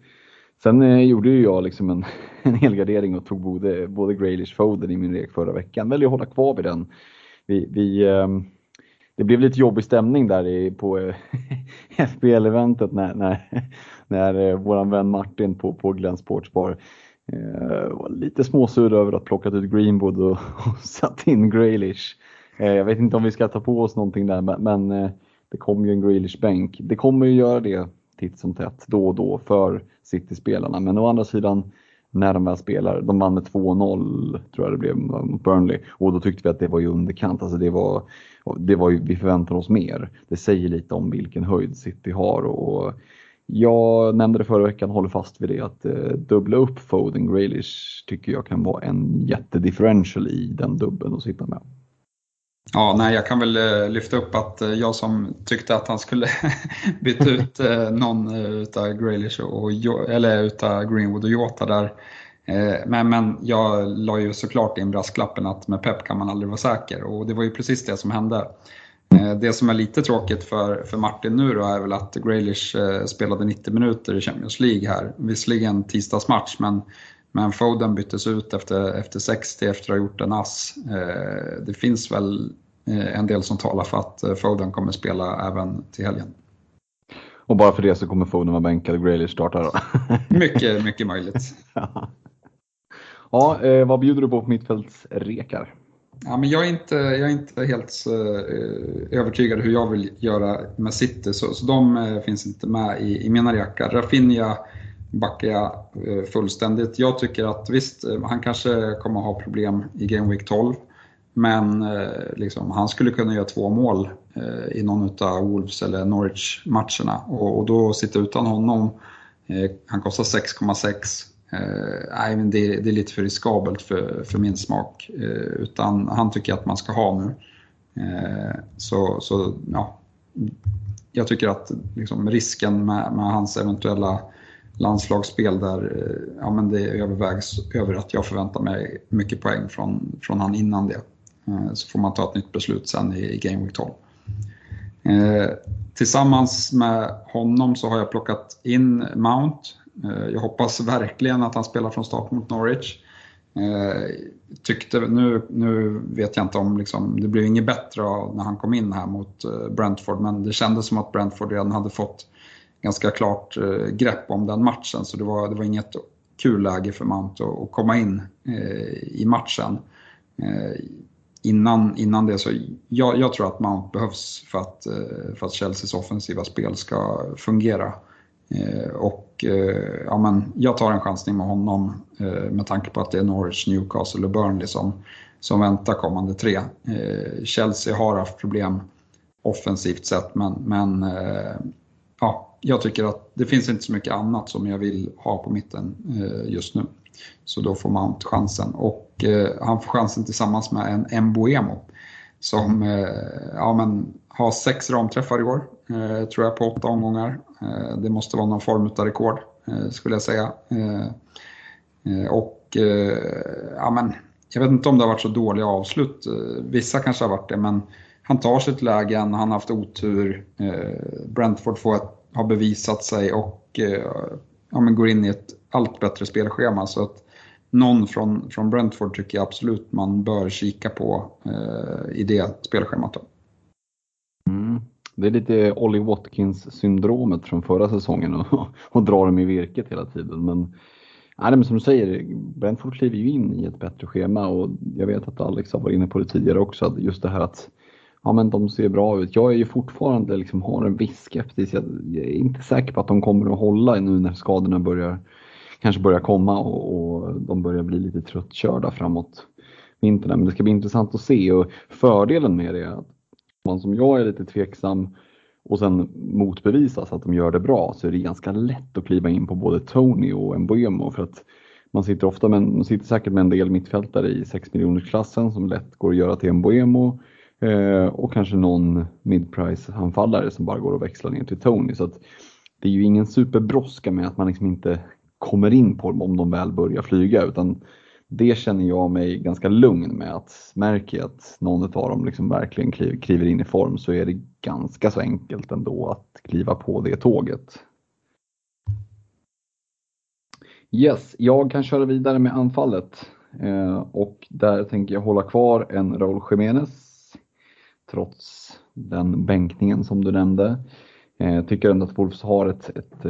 Sen eh, gjorde ju jag liksom en, en helgardering och tog både, både Graylish Foden i min rek förra veckan. Väljer att hålla kvar vid den. Vi, vi, eh, det blev lite jobbig stämning där i, på eh, FBL-eventet när, när, när eh, våran vän Martin på, på Glenn Sportsbar eh, var lite småsur över att plockat ut Greenwood och, och satt in Graylish. Eh, jag vet inte om vi ska ta på oss någonting där, men eh, det kommer ju en Grealish-bänk. Det kommer ju göra det titt som tätt, då och då, för City-spelarna. Men å andra sidan, när de väl spelar, de vann med 2-0 tror jag det blev mot Burnley och då tyckte vi att det var i underkant. Alltså det var, det var ju, vi förväntade oss mer. Det säger lite om vilken höjd City har och jag nämnde det förra veckan, håller fast vid det, att eh, dubbla upp Foden Grealish tycker jag kan vara en jättedifferential i den dubbeln att sitta med. Ja, nej, jag kan väl eh, lyfta upp att eh, jag som tyckte att han skulle byta ut eh, någon utav Grealish och, eller utav Greenwood och Jota där. Men, men jag la ju såklart in brasklappen att med Pep kan man aldrig vara säker och det var ju precis det som hände. Det som är lite tråkigt för, för Martin nu då är väl att Graylish spelade 90 minuter i Champions League här. Visserligen tisdagsmatch men men Foden byttes ut efter, efter 60 efter att ha gjort en ass. Eh, det finns väl eh, en del som talar för att eh, Foden kommer spela även till helgen. Och bara för det så kommer Foden vara bänkad och Grealish startar då? mycket, mycket möjligt. ja, vad bjuder du på på mittfältsrekar? Ja, men jag, är inte, jag är inte helt övertygad hur jag vill göra med City, så, så de finns inte med i, i mina rekar. Rafinha backar jag eh, fullständigt. Jag tycker att visst, eh, han kanske kommer att ha problem i Game Week 12. Men eh, liksom, han skulle kunna göra två mål i någon av Wolves eller Norwich-matcherna. Och, och, då sitta utan honom, han kostar 6,6. Nej, men det, det, är lite för riskabelt för, för min smak. utan han tycker jag att man ska ha nu. så, så ja, jag tycker att liksom, risken med, med hans eventuella landslagsspel där eh, ja, men det övervägs över att jag förväntar mig mycket poäng från, från han innan det. Eh, så får man ta ett nytt beslut sen i Game Week 12. Eh, tillsammans med honom så har jag plockat in Mount. Eh, jag hoppas verkligen att han spelar från start mot Norwich. Tyckte, nu, nu vet jag inte om, liksom, det blev inget bättre när han kom in här mot Brentford, men det kändes som att Brentford redan hade fått ganska klart eh, grepp om den matchen. Så det var, det var inget kul läge för Mount att, att komma in eh, i matchen. Eh, innan, innan det så, jag, jag, tror att Mount behövs för att, eh, för att Chelseas offensiva spel ska fungera. Eh, och eh, ja, men jag tar en chansning med honom med tanke på att det är Norwich, Newcastle och Burnley som, som väntar kommande tre. Chelsea har haft problem offensivt sett men, men ja, jag tycker att det finns inte så mycket annat som jag vill ha på mitten eh, just nu. Så då får Mount chansen. Och eh, han får chansen tillsammans med en Mbuemo som eh, ja, men, har sex ramträffar i år, eh, tror jag, på åtta omgångar. Eh, det måste vara någon form av rekord, eh, skulle jag säga. Och ja, men, jag vet inte om det har varit så dåliga avslut. Vissa kanske har varit det, men han tar sitt lägen, han har haft otur. Brentford får ett har bevisat sig och eh, ja, men går in i ett allt bättre spelschema. Så att någon från, från Brentford tycker jag absolut man bör kika på eh, i det spelschemat. Mm. Det är lite Ollie Watkins-syndromet från förra säsongen och, och dra dem i virket hela tiden. Men, nej, men som du säger, Brentford kliver ju in i ett bättre schema och jag vet att Alex har varit inne på det tidigare också, att just det här att ja, men de ser bra ut. Jag är ju fortfarande liksom, har en viss skeptis. Jag är inte säker på att de kommer att hålla nu när skadorna börjar kanske börjar komma och, och de börjar bli lite tröttkörda framåt vintern. Men det ska bli intressant att se och fördelen med det är att man som jag är lite tveksam och sen motbevisas att de gör det bra så är det ganska lätt att kliva in på både Tony och Mbuemo för att man sitter ofta med, man sitter säkert med en del mittfältare i 6 miljoners klassen som lätt går att göra till Mbuemo eh, och kanske någon midprice anfallare som bara går att växla ner till Tony. Så att det är ju ingen superbrådska med att man liksom inte kommer in på dem om de väl börjar flyga utan det känner jag mig ganska lugn med att märker jag att någon av dem liksom verkligen kliver in i form så är det ganska så enkelt ändå att kliva på det tåget. Yes, jag kan köra vidare med anfallet eh, och där tänker jag hålla kvar en Raúl Jiménez trots den bänkningen som du nämnde. Jag tycker ändå att Wolves har ett, ett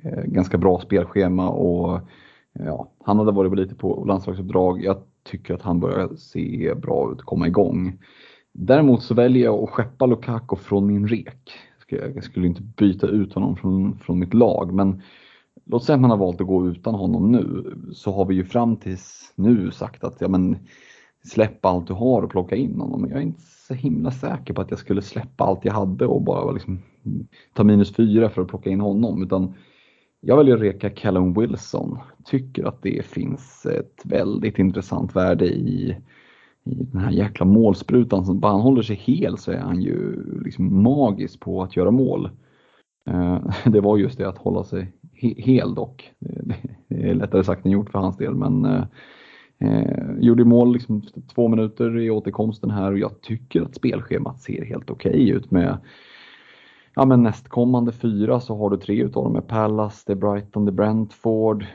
ett, ganska bra spelschema och ja, han hade varit lite på landslagsuppdrag. Jag tycker att han börjar se bra ut, komma igång. Däremot så väljer jag att skeppa Lukaku från min rek. Jag skulle inte byta ut honom från, från mitt lag, men låt säga att man har valt att gå utan honom nu, så har vi ju fram tills nu sagt att ja, men, släppa allt du har och plocka in honom. Jag är inte så himla säker på att jag skulle släppa allt jag hade och bara liksom, ta minus fyra för att plocka in honom. Utan jag väljer att reka Callum Wilson. Tycker att det finns ett väldigt intressant värde i, i den här jäkla målsprutan. Som bara han håller sig hel så är han ju liksom magisk på att göra mål. Eh, det var just det att hålla sig hel dock. Det är lättare sagt än gjort för hans del men eh, eh, gjorde mål liksom två minuter i återkomsten här och jag tycker att spelschemat ser helt okej okay ut med ja, men nästkommande fyra så har du tre utav dem med Palace, det är Brighton, det är Brentford.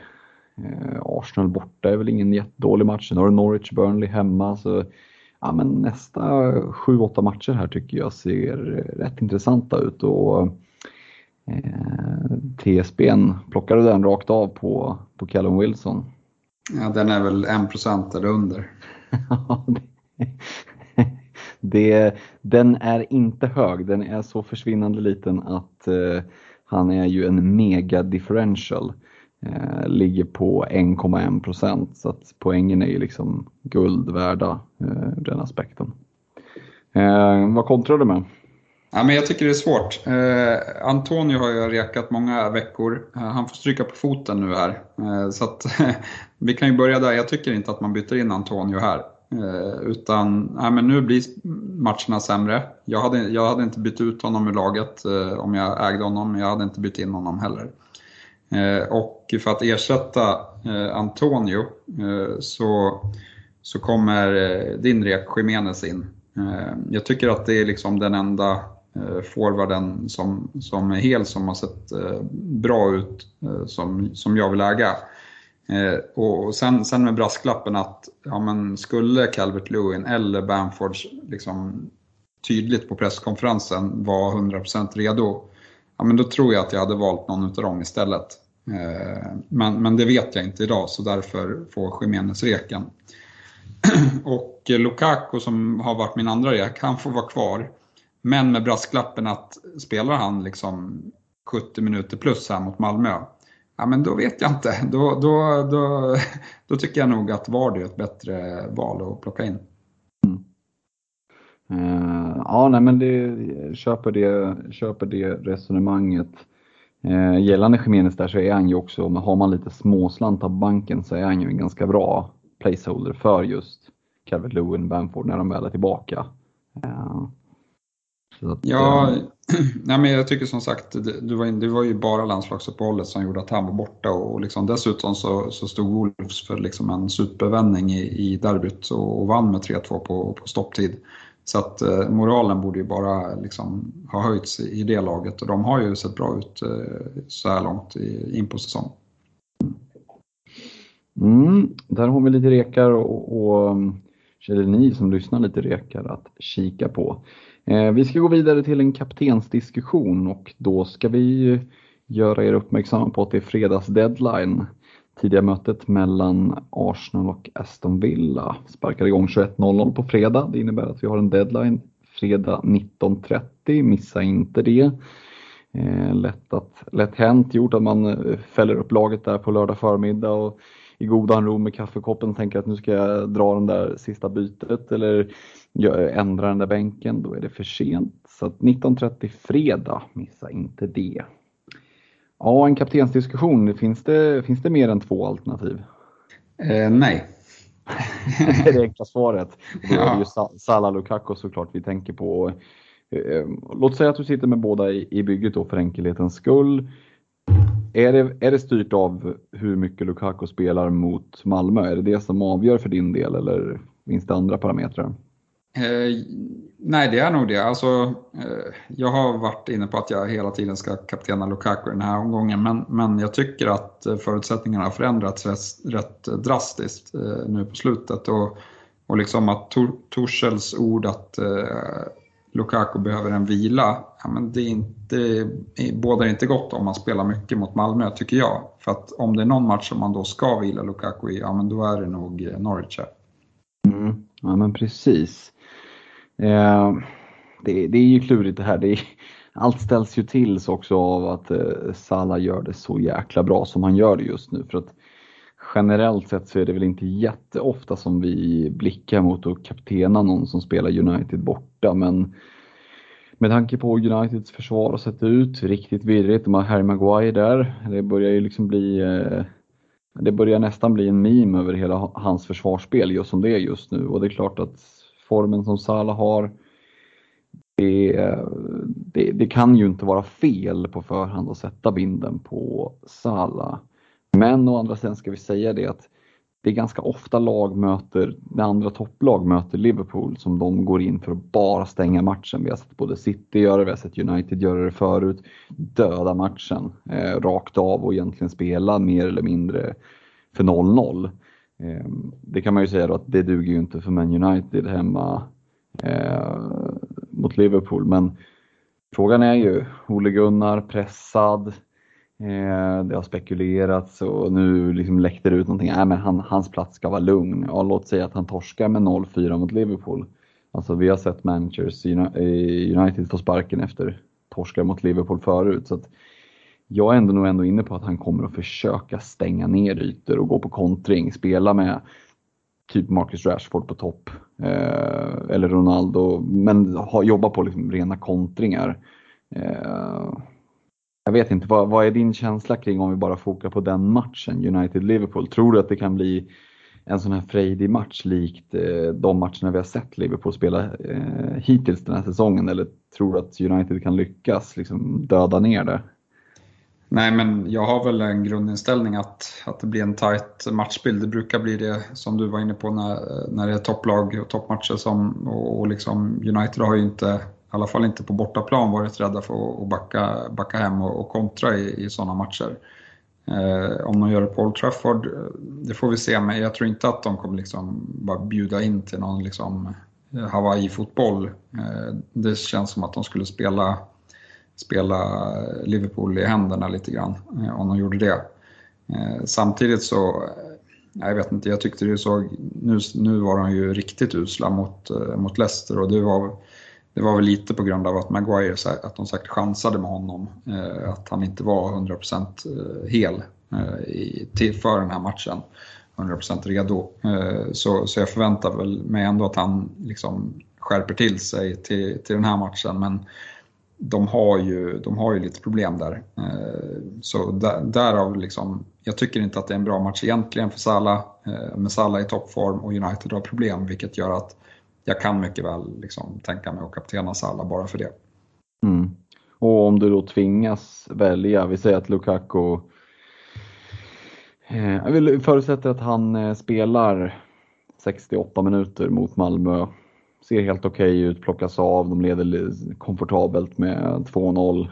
Eh, Arsenal borta är väl ingen jättedålig match. Sen har du Norwich, Burnley hemma. Så, ja, men nästa sju, åtta matcher här tycker jag ser rätt intressanta ut. Och, eh, TSBn, plockar du den rakt av på, på Callum Wilson? Ja, den är väl 1% eller under. det, den är inte hög, den är så försvinnande liten att eh, han är ju en mega differential. Eh, ligger på 1,1 procent så att poängen är ju liksom guld värda eh, den aspekten. Eh, vad kontrar du med? Ja, men jag tycker det är svårt. Eh, Antonio har jag rekat många veckor. Eh, han får stryka på foten nu här. Eh, så att, vi kan ju börja där. Jag tycker inte att man byter in Antonio här. Eh, utan nej, men nu blir matcherna sämre. Jag hade, jag hade inte bytt ut honom ur laget eh, om jag ägde honom, jag hade inte bytt in honom heller. Eh, och för att ersätta eh, Antonio eh, så, så kommer eh, din rek Jiménez in. Eh, jag tycker att det är liksom den enda eh, forwarden som, som är hel som har sett eh, bra ut som, som jag vill äga. Eh, och sen, sen med brasklappen att ja, men skulle Calvert Lewin eller Bamford liksom, tydligt på presskonferensen vara 100% redo, ja, men då tror jag att jag hade valt någon av dem istället. Eh, men, men det vet jag inte idag så därför får Jiménez reken. och Lukaku som har varit min andra rek, han får vara kvar. Men med brasklappen att spelar han liksom 70 minuter plus här mot Malmö, Ja, men då vet jag inte. Då, då, då, då tycker jag nog att Vardy är ett bättre val att plocka in. Mm. Eh, ja, nej, men det, köper, det, köper det resonemanget. Eh, gällande Jiménez där så är han ju också, har man lite småslant på banken så är han ju en ganska bra placeholder för just Calvert Lewin Bamford när de väl är tillbaka. Eh, att, ja, äh... nej, men jag tycker som sagt, det, det, var, det var ju bara landslagsuppehållet som gjorde att han var borta och liksom, dessutom så, så stod Wolves för liksom en supervändning i, i derbyt och, och vann med 3-2 på, på stopptid. Så att eh, moralen borde ju bara liksom ha höjts i, i det laget och de har ju sett bra ut eh, så här långt i, in på säsong. Mm, där har vi lite rekar och, och eller ni som lyssnar lite rekar att kika på. Eh, vi ska gå vidare till en kaptensdiskussion och då ska vi göra er uppmärksamma på att det är fredags deadline. Tidiga mötet mellan Arsenal och Aston Villa sparkar igång 21.00 på fredag. Det innebär att vi har en deadline fredag 19.30. Missa inte det. Eh, lätt, att, lätt hänt gjort att man eh, fäller upp laget där på lördag förmiddag och i godan ro med kaffekoppen tänker att nu ska jag dra den där sista bytet eller ändra den där bänken. Då är det för sent. Så 19.30 fredag, missa inte det. Ja, en kaptensdiskussion. Finns det, finns det mer än två alternativ? Eh, nej. det är det enkla svaret. Då är det ju Salah Lukaku såklart vi tänker på. Eh, låt säga att du sitter med båda i, i bygget då för enkelhetens skull. Är det, är det styrt av hur mycket Lukaku spelar mot Malmö? Är det det som avgör för din del eller finns det andra parametrar? Eh, nej, det är nog det. Alltså, eh, jag har varit inne på att jag hela tiden ska kaptena Lukaku den här omgången, men, men jag tycker att eh, förutsättningarna har förändrats rätt, rätt drastiskt eh, nu på slutet. Och, och liksom att Torshälls ord att eh, Lukaku behöver en vila, ja, men det är inte, bådar inte gott om man spelar mycket mot Malmö, tycker jag. För att om det är någon match som man då ska vila Lukaku i, ja men då är det nog eh, Norwich. Mm, ja men precis. Eh, det, det, är ju klurigt det här. Det är, allt ställs ju till också av att eh, Salah gör det så jäkla bra som han gör det just nu. För att generellt sett så är det väl inte jätteofta som vi blickar mot att kaptena någon som spelar United borta. Men med tanke på hur Uniteds försvar har sett ut, riktigt virrigt. De har Harry Maguire där. Det börjar ju liksom bli eh, det börjar nästan bli en meme över hela hans försvarsspel just som det är just nu och det är klart att formen som Salah har det, det, det, kan ju inte vara fel på förhand att sätta binden på Salah. Men å andra sidan ska vi säga det att det är ganska ofta lag möter, när andra topplag möter Liverpool som de går in för att bara stänga matchen. Vi har sett både City göra det, vi har sett United göra det förut. Döda matchen eh, rakt av och egentligen spela mer eller mindre för 0-0. Ehm, det kan man ju säga då att det duger ju inte för Man United hemma eh, mot Liverpool. Men frågan är ju, Ole Gunnar pressad, Eh, det har spekulerats och nu liksom läckte det ut någonting. Nej, men han, hans plats ska vara lugn. Ja, låt säga att han torskar med 0-4 mot Liverpool. Alltså vi har sett managers i eh, United få sparken efter torskar mot Liverpool förut. Så jag är ändå nog ändå inne på att han kommer att försöka stänga ner ytor och gå på kontring. Spela med typ Marcus Rashford på topp. Eh, eller Ronaldo. Men ha, jobba på liksom rena kontringar. Eh, jag vet inte, vad, vad är din känsla kring om vi bara fokar på den matchen, United-Liverpool? Tror du att det kan bli en sån här frejdig match likt eh, de matcherna vi har sett Liverpool spela eh, hittills den här säsongen? Eller tror du att United kan lyckas liksom, döda ner det? Nej, men jag har väl en grundinställning att, att det blir en tight matchbild. Det brukar bli det som du var inne på när, när det är topplag och toppmatcher. Som, och, och liksom United har ju inte i alla fall inte på bortaplan varit rädda för att backa, backa hem och, och kontra i, i sådana matcher. Eh, om de gör det på Old Trafford, det får vi se, men jag tror inte att de kommer liksom bara bjuda in till någon liksom Hawaii-fotboll. Eh, det känns som att de skulle spela, spela Liverpool i händerna lite grann eh, om de gjorde det. Eh, samtidigt så, eh, jag vet inte, jag tyckte det såg, nu, nu var de ju riktigt usla mot, mot Leicester och det var det var väl lite på grund av att Maguire, att de säkert chansade med honom. Att han inte var 100% hel för den här matchen. 100% redo. Så, så jag förväntar väl mig ändå att han liksom skärper till sig till, till den här matchen. Men de har ju, de har ju lite problem där. Eh, så där, därav liksom, jag tycker inte att det är en bra match egentligen för Salah. Eh, men Salah i toppform och United har problem vilket gör att jag kan mycket väl liksom tänka mig att kaptena Salah bara för det. Mm. Och om du då tvingas välja, vi säger att Lukaku, eh, jag vill förutsätta att han spelar 68 minuter mot Malmö ser helt okej okay ut, plockas av, de leder komfortabelt med 2-0.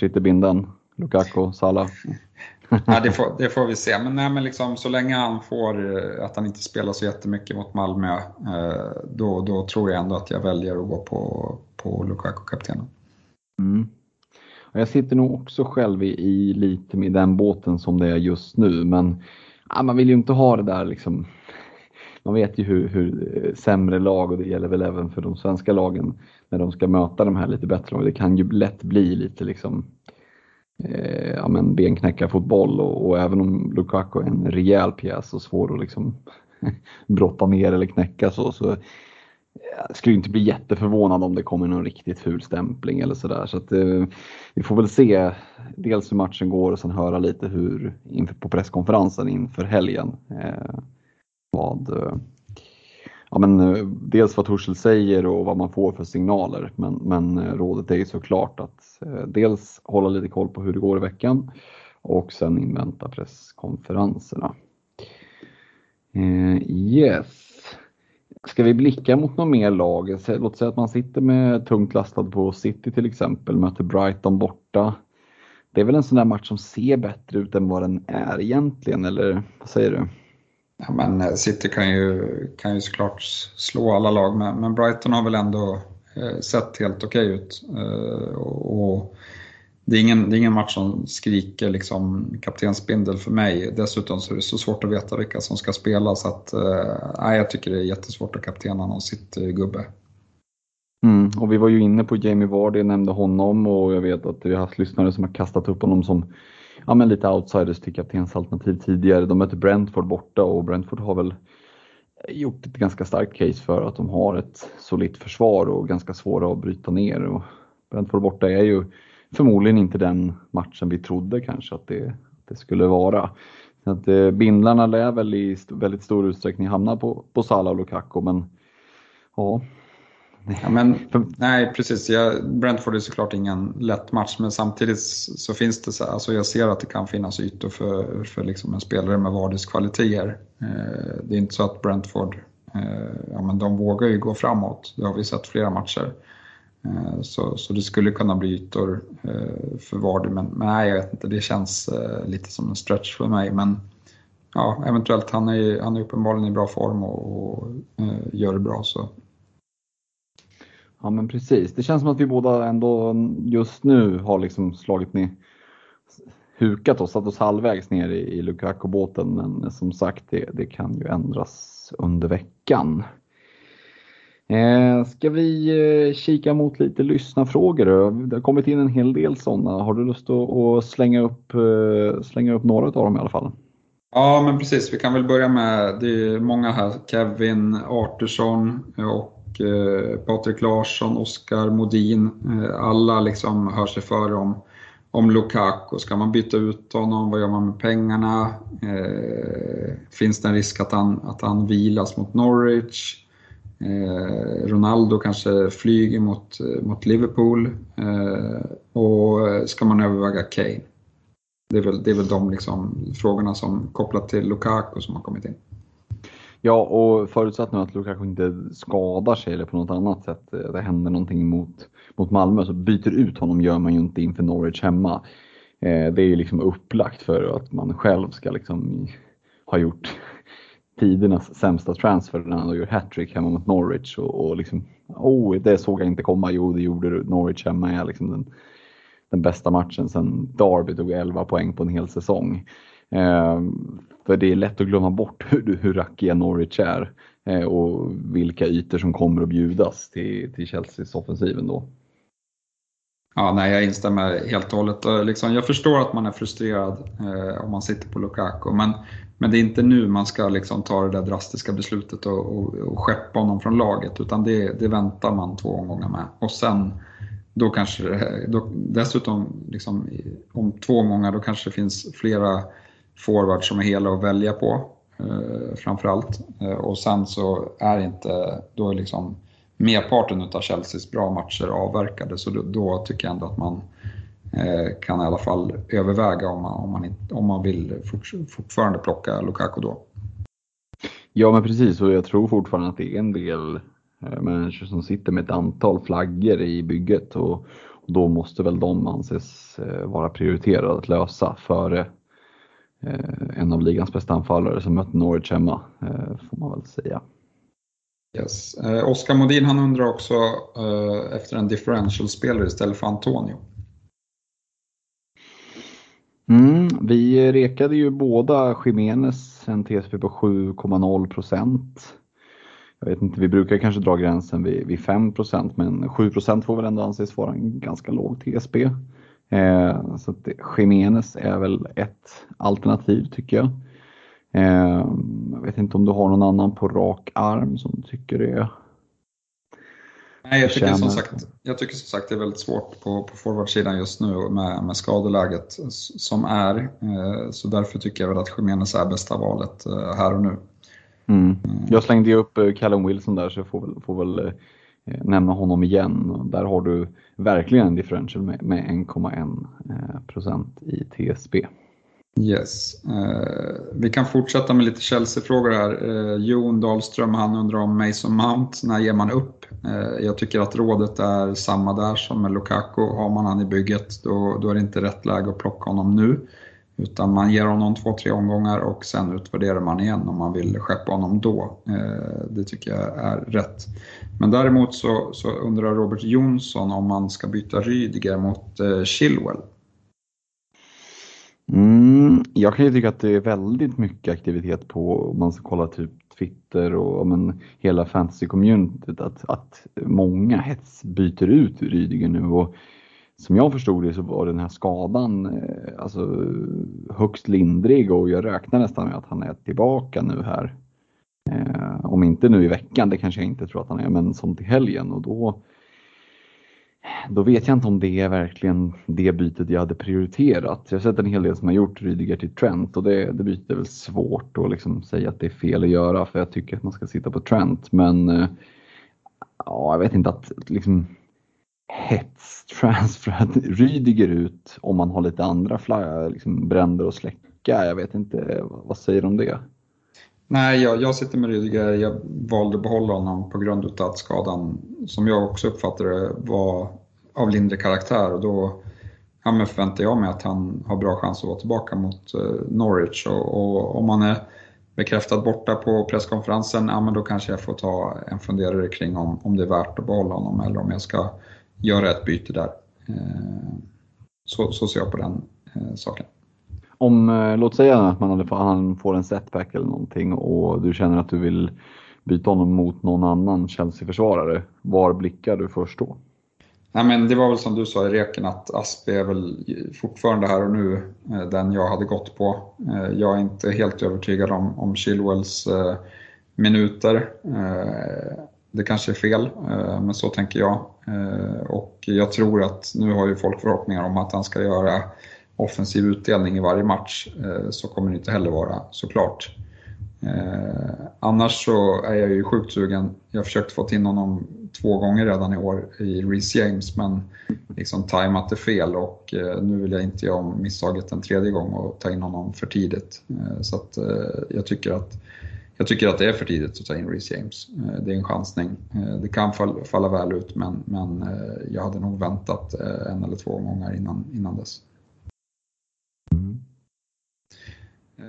Sitter binden, Lukaku, Salah. ja, det, får, det får vi se, men, nej, men liksom, så länge han får eh, att han inte spelar så jättemycket mot Malmö, eh, då, då tror jag ändå att jag väljer att gå på, på Lukaku-kaptenen. Mm. Jag sitter nog också själv i, i, lite med den båten som det är just nu, men ja, man vill ju inte ha det där liksom man vet ju hur, hur eh, sämre lag, och det gäller väl även för de svenska lagen, när de ska möta de här lite bättre lagen. Det kan ju lätt bli lite liksom eh, ja, men benknäckarfotboll och, och även om Lukaku är en rejäl pjäs och svår att liksom brotta ner eller knäcka så, så eh, jag skulle inte bli jätteförvånad om det kommer någon riktigt ful stämpling eller sådär. Så att, eh, vi får väl se dels hur matchen går och sen höra lite hur inför, på presskonferensen inför helgen. Eh, vad, eh, ja, men, eh, dels vad Torshäll säger och vad man får för signaler. Men, men eh, rådet är ju såklart att dels hålla lite koll på hur det går i veckan och sen invänta presskonferenserna. yes. Ska vi blicka mot något mer lag? Låt säga att man sitter med tungt lastad på City till exempel, möter Brighton borta. Det är väl en sån där match som ser bättre ut än vad den är egentligen, eller vad säger du? Ja, men eh, City kan ju, kan ju såklart slå alla lag, men, men Brighton har väl ändå eh, sett helt okej okay ut. Eh, och, det, är ingen, det är ingen match som skriker liksom kaptensbindel för mig. Dessutom så är det så svårt att veta vilka som ska spela så att, eh, jag tycker det är jättesvårt att kaptena någon City-gubbe. Mm, och vi var ju inne på Jamie Vardy, nämnde honom och jag vet att vi har haft lyssnare som har kastat upp honom som ja, men lite outsiders till kaptensalternativ tidigare. De möter Brentford borta och Brentford har väl gjort ett ganska starkt case för att de har ett solitt försvar och ganska svåra att bryta ner. Och Brentford borta är ju förmodligen inte den matchen vi trodde kanske att det, det skulle vara. Så att, eh, bindlarna lär väl i väldigt stor utsträckning hamna på, på Salah och Lukaku men ja, Ja, men, nej, precis. Jag, Brentford är såklart ingen lätt match, men samtidigt så finns det så alltså jag ser att det kan finnas ytor för, för liksom en spelare med Vardys kvaliteter. Eh, det är inte så att Brentford, eh, ja, men de vågar ju gå framåt. Det har vi sett flera matcher. Eh, så, så det skulle kunna bli ytor eh, för Vardy, men, men nej, jag vet inte. Det känns eh, lite som en stretch för mig. Men ja, eventuellt, han är, han är uppenbarligen i bra form och, och eh, gör det bra. Så Ja men precis. Det känns som att vi båda ändå just nu har liksom slagit ner, hukat oss, satt oss halvvägs ner i, i Lukaku-båten. Men som sagt, det, det, kan ju ändras under veckan. Eh, ska vi eh, kika mot lite lyssnarfrågor? Det har kommit in en hel del sådana. Har du lust att, att slänga, upp, eh, slänga upp några av dem i alla fall? Ja, men precis. Vi kan väl börja med, det är många här, Kevin Artursson och Eh, Patrik Larsson, Oskar Modin, eh, alla liksom hör sig för om, om Lukaku. Ska man byta ut honom? Vad gör man med pengarna? Eh, finns det en risk att han, att han vilas mot Norwich? Ronaldo kanske flyger mot, mot Liverpool. och ska man överväga Kane? Det är väl, det är väl de liksom frågorna som kopplat till Lukaku som har kommit in. Ja, och förutsatt nu att Lukaku inte skadar sig eller på något annat sätt, eh, det händer någonting mot, mot Malmö, så byter ut honom gör man ju inte inför Norwich hemma. Eh, det är ju liksom upplagt för att man själv ska liksom ha gjort tidernas sämsta transfer när han gör hattrick hemma mot Norwich och, och liksom, oh, det såg jag inte komma. Jo, det gjorde Norwich hemma är liksom den, den bästa matchen sedan Derby tog 11 poäng på en hel säsong. Eh, för det är lätt att glömma bort hur, hur rackiga Norwich är eh, och vilka ytor som kommer att bjudas till, till Chelseas offensiven då. Ja, nej, jag instämmer helt och hållet. Liksom, jag förstår att man är frustrerad eh, om man sitter på Lukaku, men, men det är inte nu man ska liksom, ta det där drastiska beslutet och, och, och skeppa honom från laget, utan det, det väntar man två omgångar med. Och sen, då kanske då, dessutom, liksom, om två omgångar, då kanske det finns flera forwards som är hela att välja på eh, framförallt. Eh, och sen så är inte, då är liksom merparten av Chelseas bra matcher avverkade så då, då tycker jag ändå att man eh, kan i alla fall överväga om man, om man, inte, om man vill fortfarande plocka Lukaku då. Ja men precis och jag tror fortfarande att det är en del eh, människor som sitter med ett antal flaggor i bygget och, och då måste väl de anses eh, vara prioriterade att lösa före en av ligans bästa anfallare som mötte Norwich hemma, eh, får man väl säga. Yes. Eh, Oskar Modin han undrar också eh, efter en differential-spelare istället för Antonio. Mm, vi rekade ju båda Jiménez en TSP på 7,0 procent. Jag vet inte, vi brukar kanske dra gränsen vid, vid 5 procent men 7 procent får väl ändå anses vara en ganska låg TSP. Eh, så att Jiménez är väl ett alternativ tycker jag. Eh, jag vet inte om du har någon annan på rak arm som du tycker är Nej, jag tycker, som sagt, jag tycker som sagt det är väldigt svårt på, på forwardsidan just nu med, med skadeläget som är. Eh, Så därför tycker jag väl att Jiménez är bästa valet eh, här och nu. Mm. Jag slängde ju upp eh, Callum Wilson där så jag får väl, får väl eh, Eh, nämna honom igen. Där har du verkligen en differential med, med 1,1 eh, procent i TSB. Yes. Eh, vi kan fortsätta med lite Chelsea-frågor här. Eh, Jon Dahlström han undrar om Mason Mount, när ger man upp? Eh, jag tycker att rådet är samma där som med Lukaku. Har man han i bygget då, då är det inte rätt läge att plocka honom nu. Utan man ger honom två, tre omgångar och sen utvärderar man igen om man vill skeppa honom då. Eh, det tycker jag är rätt. Men däremot så, så undrar Robert Jonsson om man ska byta Rydiger mot eh, Chilwell. Mm, jag kan ju tycka att det är väldigt mycket aktivitet på, om man ska kolla typ Twitter och men, hela fantasy-communityt, att, att många hets byter ut Rydiger nu. Och som jag förstod det så var den här skadan eh, alltså, högst lindrig och jag räknar nästan med att han är tillbaka nu här. Eh, om inte nu i veckan, det kanske jag inte tror att han är, men som till helgen och då då vet jag inte om det är verkligen det bytet jag hade prioriterat. Jag har sett en hel del som har gjort Rydiger till Trent och det, det bytet är väl svårt att liksom säga att det är fel att göra för jag tycker att man ska sitta på Trent. Men eh, ja, jag vet inte att liksom hetstransfer Rydiger ut om man har lite andra fly, liksom bränder och släcka. Jag vet inte, vad säger du om det? Nej, jag, jag sitter med Rydiger. Jag valde att behålla honom på grund av att skadan, som jag också uppfattade det, var av lindrig karaktär. Och då ja, men förväntar jag mig att han har bra chans att vara tillbaka mot eh, Norwich. Och, och om han är bekräftad borta på presskonferensen, ja, men då kanske jag får ta en funderare kring om, om det är värt att behålla honom eller om jag ska göra ett byte där. Eh, så, så ser jag på den eh, saken. Om, eh, låt säga att man hade, han får en setback eller någonting och du känner att du vill byta honom mot någon annan Chelsea-försvarare. Var blickar du först då? Nej, men det var väl som du sa i reken att Aspe är väl fortfarande här och nu eh, den jag hade gått på. Eh, jag är inte helt övertygad om, om Chilwells minuter. Det kanske är fel, men så tänker jag. Och jag tror att nu har ju folk förhoppningar om att han ska göra offensiv utdelning i varje match. Eh, så kommer det inte heller vara såklart. Eh, annars så är jag ju sjukt sugen. Jag har försökt få in honom två gånger redan i år i Reece James men liksom tajmat det fel och eh, nu vill jag inte göra om misstaget en tredje gång och ta in honom för tidigt. Eh, så att eh, jag tycker att jag tycker att det är för tidigt att ta in Reece James. Eh, det är en chansning. Eh, det kan fall- falla väl ut men, men jag hade nog väntat en eller två gånger innan, innan dess.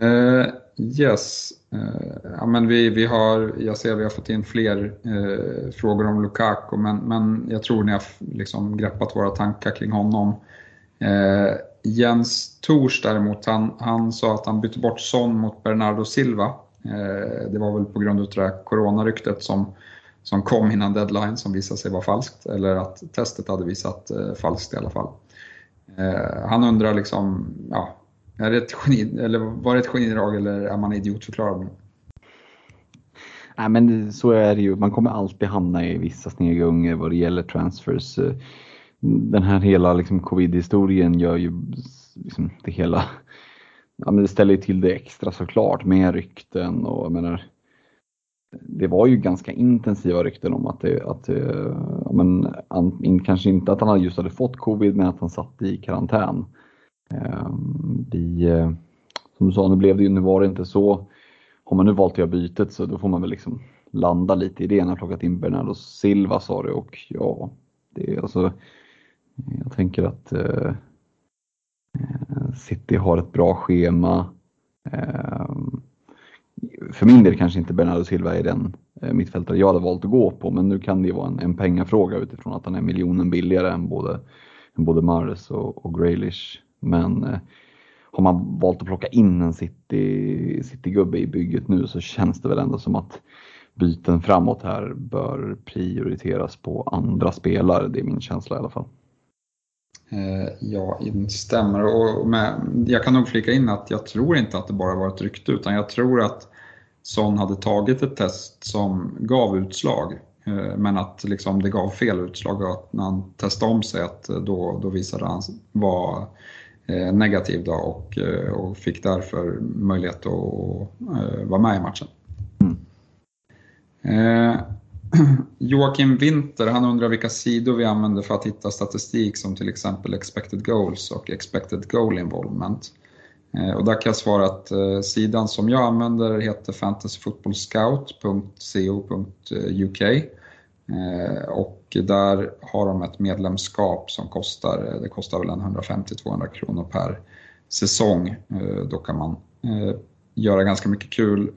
Uh, yes. uh, ja, men vi, vi har, jag ser att vi har fått in fler uh, frågor om Lukaku, men, men jag tror ni har liksom greppat våra tankar kring honom. Jens Tors däremot, han, han sa att han bytte bort Son mot Bernardo Silva. Det var väl på grund av det där coronaryktet som, som kom innan deadline som visade sig vara falskt, eller att testet hade visat falskt i alla fall. Eh, han undrar liksom, ja, är det ett geni, eller var det ett genidrag eller är man idiotförklarad nu? Nej men så är det ju, man kommer alltid hamna i vissa snedgångar vad det gäller transfers. Eh, den här hela liksom, covid-historien gör ju liksom, det hela, ja men det ställer ju till det extra såklart med rykten och jag menar, det var ju ganska intensiva rykten om att det, att, eh, ja, men, an, kanske inte att han just hade fått covid men att han satt i karantän. Ehm, eh, Vi, som du sa, nu blev det ju, nu var det inte så. Har man nu valt att göra bytet så då får man väl liksom landa lite i det. Han har plockat in Bernardo Silva sa du och ja, det är alltså, jag tänker att eh, eh, City har ett bra schema. Eh, för min del kanske inte Bernardo Silva är den eh, mittfältare jag hade valt att gå på, men nu kan det ju vara en, en pengafråga utifrån att han är miljonen billigare än både, än både Mares och, och Graylish. Men eh, har man valt att plocka in en City, City-gubbe i bygget nu så känns det väl ändå som att byten framåt här bör prioriteras på andra spelare. Det är min känsla i alla fall. Eh, jag instämmer och med, jag kan nog flika in att jag tror inte att det bara var ett rykte utan jag tror att Son hade tagit ett test som gav utslag eh, men att liksom det gav fel utslag och att när han testade om sig att då, då visade han vara eh, negativ då och, och fick därför möjlighet att vara med i matchen. Mm. Joakim Winter, han undrar vilka sidor vi använder för att hitta statistik som till exempel expected goals och expected goal involvement. Eh, och där kan jag svara att eh, sidan som jag använder heter fantasyfootballscout.co.uk eh, och där har de ett medlemskap som kostar, det kostar väl 150-200 kronor per säsong. Då kan man göra ganska mycket kul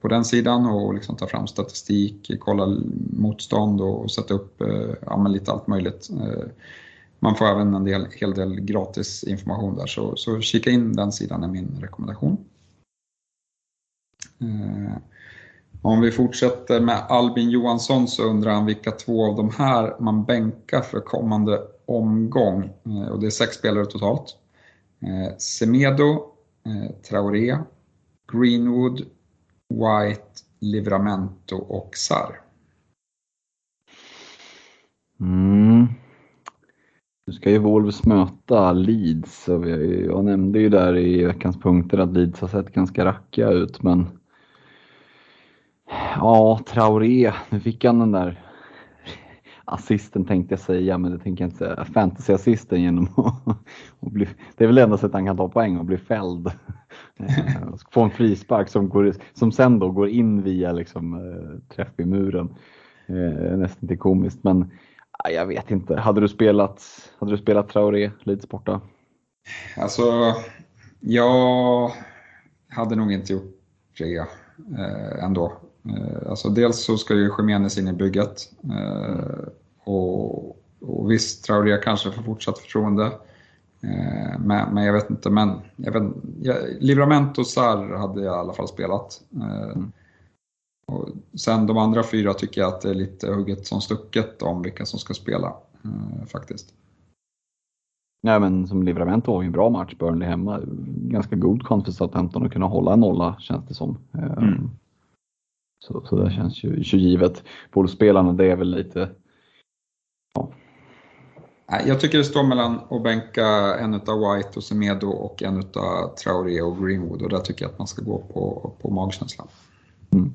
på den sidan och liksom ta fram statistik, kolla motstånd och sätta upp ja, lite allt möjligt. Man får även en del, hel del gratis information där, så, så kika in den sidan är min rekommendation. Eh, om vi fortsätter med Albin Johansson så undrar han vilka två av de här man bänkar för kommande omgång. Eh, och det är sex spelare totalt. Eh, Semedo, Traoré, Greenwood, White, Livramento och Sar. Mm. Nu ska ju Wolves möta Leeds. och Jag nämnde ju där i veckans punkter att Leeds har sett ganska rackiga ut men Ja, Traoré, nu fick han den där assisten tänkte jag säga, men det tänker jag inte säga. Fantasy-assisten genom att bli, det är väl enda sättet han kan ta poäng och bli fälld. Eh, få en frispark som, går, som sen då går in via liksom, eh, träff i muren. Äh, nästan till komiskt, men äh, jag vet inte. Hade du spelat, hade du spelat Traoré lite borta? Alltså, jag hade nog inte gjort det äh, ändå. Alltså dels så ska ju Jiménez in i bygget och, och visst, Traoré kanske får fortsatt förtroende. Eh, men, men jag vet inte, men jag vet, jag, Livramento och Sar hade jag i alla fall spelat. Eh, mm. Och sen de andra fyra tycker jag att det är lite hugget som stucket om vilka som ska spela eh, faktiskt. Nej men som Livramento har ju en bra match, Burnley hemma. Ganska god chans för Southampton att kunna hålla en nolla känns det som. Mm. Så, så det känns ju, ju givet. Bollspelarna det är väl lite ja, jag tycker det står mellan att bänka en av White och Semedo och en av Traoré och Greenwood och där tycker jag att man ska gå på, på magkänslan. Mm.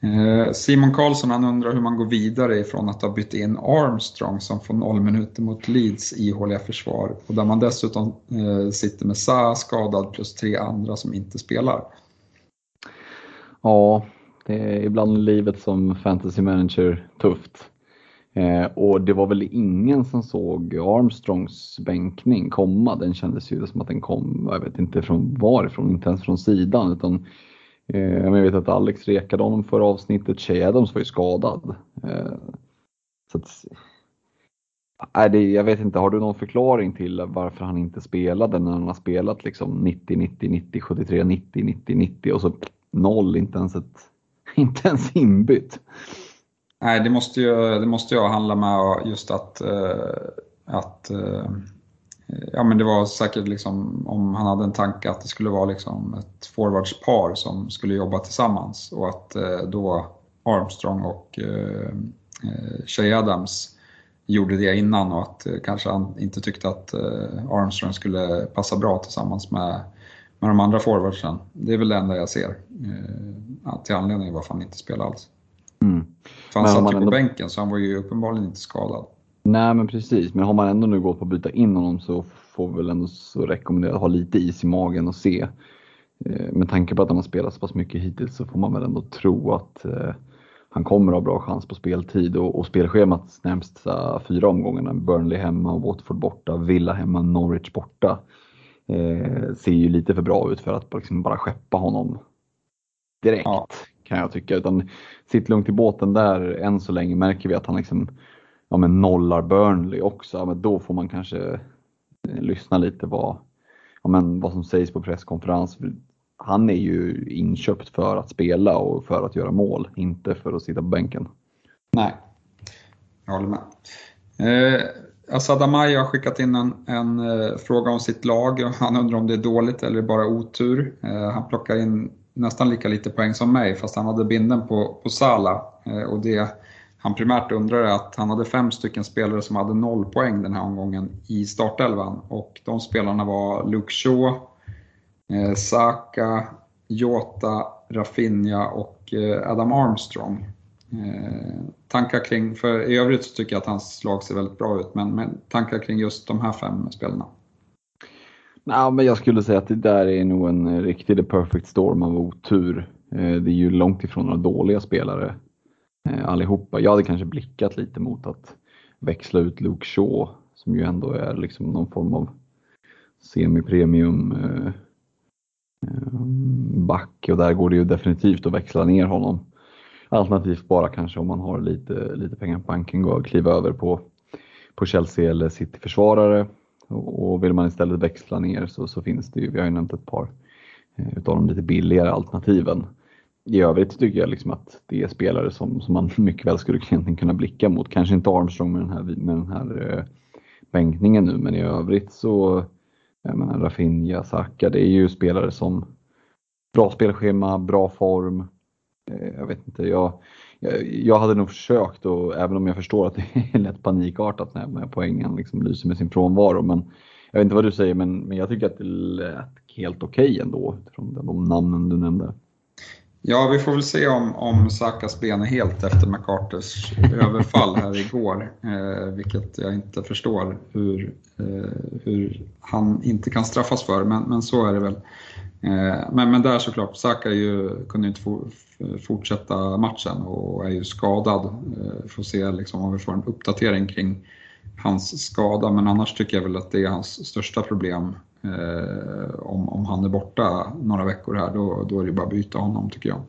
Eh, Simon Karlsson han undrar hur man går vidare ifrån att ha bytt in Armstrong som får noll minuter mot Leeds ihåliga försvar och där man dessutom eh, sitter med Sa skadad plus tre andra som inte spelar. Ja, det är ibland livet som fantasy manager tufft. Eh, och det var väl ingen som såg Armstrongs bänkning komma. Den kändes ju som att den kom, jag vet inte från varifrån, inte ens från sidan. Utan, eh, jag vet att Alex rekade honom förra avsnittet, Shay Adams var ju skadad. Eh, så att, är det, jag vet inte, har du någon förklaring till varför han inte spelade när han har spelat liksom 90, 90, 90, 73, 90, 90, 90 och så noll, inte ens, ett, inte ens inbytt? Nej, det måste ju, det måste ju handla med just att, eh, att eh, ja, men det var säkert liksom, om han hade en tanke att det skulle vara liksom ett forwardspar som skulle jobba tillsammans och att eh, då Armstrong och Shay Adams gjorde det innan och att kanske han inte tyckte att Armstrong skulle passa bra tillsammans med, med de andra forwardsen. Det är väl det enda jag ser till anledningen varför han inte spelar alls. Mm. För han men satt ju ändå... på bänken så han var ju uppenbarligen inte skadad. Nej men precis, men har man ändå nu gått på att byta in honom så får vi väl ändå så rekommendera att ha lite is i magen och se. eh, med tanke på att han har spelat så pass mycket hittills så får man väl ändå tro att eh, han kommer ha bra chans på speltid och, och spelschemat närmsta fyra omgångarna, Burnley hemma, Watford borta, Villa hemma, Norwich borta, eh, ser ju lite för bra ut för att liksom bara skeppa honom direkt ja. kan jag tycka. Utan sitt lugnt i båten där än så länge märker vi att han liksom ja, men nollar Burnley också. Ja, men då får man kanske eh, lyssna lite vad, ja, men vad som sägs på presskonferens. Han är ju inköpt för att spela och för att göra mål, inte för att sitta på bänken. Nej, jag håller med. Eh, Asad Amai har skickat in en, en eh, fråga om sitt lag. Han undrar om det är dåligt eller bara otur. Eh, han plockar in nästan lika lite poäng som mig fast han hade binden på, på Sala. Eh, och det han primärt undrar är att han hade fem stycken spelare som hade noll poäng den här omgången i startelvan. Och de spelarna var Luke Shaw, eh, Saka, Jota, Rafinha och eh, Adam Armstrong. Eh, tankar kring, för i övrigt så tycker jag att hans lag ser väldigt bra ut, men, men tankar kring just de här fem spelarna? Nej, men jag skulle säga att det där är nog en riktig the perfect storm av otur. Eh, det är ju långt ifrån några dåliga spelare Eh, allihopa. Jag hade kanske blickat lite mot att växla ut Luke Shaw som ju ändå är liksom någon form av semi-premium eh, eh, back och där går det ju definitivt att växla ner honom. Alternativt bara kanske om man har lite, lite pengar på banken och kliva över på, på Chelsea eller City-försvarare och vill man istället växla ner så, så finns det ju, vi har ju nämnt ett par eh, utav de lite billigare alternativen. I övrigt tycker jag liksom att det är spelare som, som man mycket väl skulle kunna blicka mot. Kanske inte Armstrong med den här, med den här eh, bänkningen nu, men i övrigt så, jag menar Rafinha, Saka, det är ju spelare som bra spelschema, bra form. Eh, jag vet inte, jag, jag hade nog försökt, och, även om jag förstår att det är lätt panikartat när poängen liksom lyser med sin frånvaro. Men jag vet inte vad du säger, men, men jag tycker att det lät helt okej okay ändå, utifrån de namnen du nämnde. Ja, vi får väl se om, om Sakas ben är helt efter McCarters överfall här igår. Eh, vilket jag inte förstår hur, eh, hur han inte kan straffas för, men, men så är det väl. Eh, men, men där såklart, Saka ju, kunde inte fortsätta matchen och är ju skadad. Eh, får se liksom om vi får en uppdatering kring hans skada, men annars tycker jag väl att det är hans största problem. Eh, om, om han är borta några veckor här, då, då är det bara att byta honom tycker jag.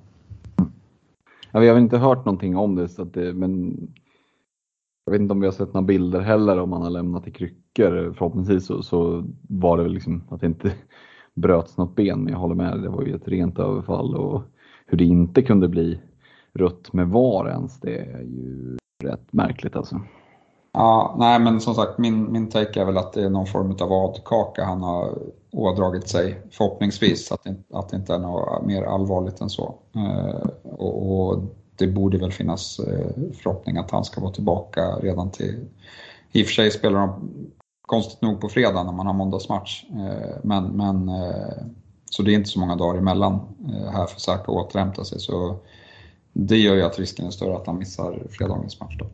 Ja, vi har inte hört någonting om det, så det men jag vet inte om vi har sett några bilder heller om han har lämnat i kryckor. Förhoppningsvis så, så var det väl liksom att det inte bröts något ben, men jag håller med, det var ju ett rent överfall och hur det inte kunde bli rött med VAR ens, det är ju rätt märkligt alltså. Ja, nej men som sagt min, min take är väl att det är någon form av adkaka han har ådragit sig förhoppningsvis, att det, att det inte är något mer allvarligt än så. Eh, och, och, det borde väl finnas eh, förhoppning att han ska vara tillbaka redan till, i och för sig spelar de konstigt nog på fredag när man har måndagsmatch, eh, men, men eh, så det är inte så många dagar emellan eh, här för Saka att återhämta sig. Så det gör ju att risken är större att han missar fredagens match. Då.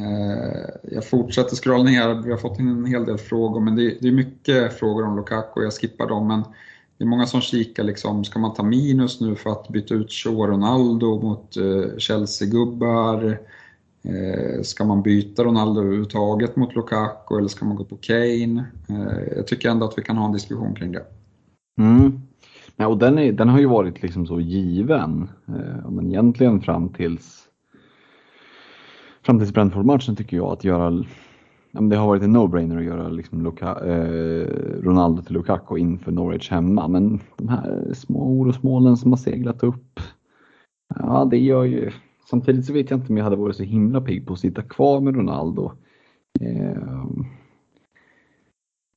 Eh, jag fortsätter scrolla ner, vi har fått in en hel del frågor, men det är mycket frågor om Lukaku, jag skippar dem. Men det är många som kikar, liksom, ska man ta minus nu för att byta ut Shaw Ronaldo mot eh, Chelsea-gubbar? Eh, ska man byta Ronaldo överhuvudtaget mot Lukaku eller ska man gå på Kane? Eh, jag tycker ändå att vi kan ha en diskussion kring det. Mm. Nej, och den, är, den har ju varit liksom så given, eh, men egentligen fram tills fram tills Brentford-matchen tycker jag att göra det har varit en no-brainer att göra liksom Luka, eh, Ronaldo till Lukaku inför Norwich hemma. Men de här små orosmolnen som har seglat upp. Ja, det gör ju... Samtidigt så vet jag inte om jag hade varit så himla pigg på att sitta kvar med Ronaldo. Eh,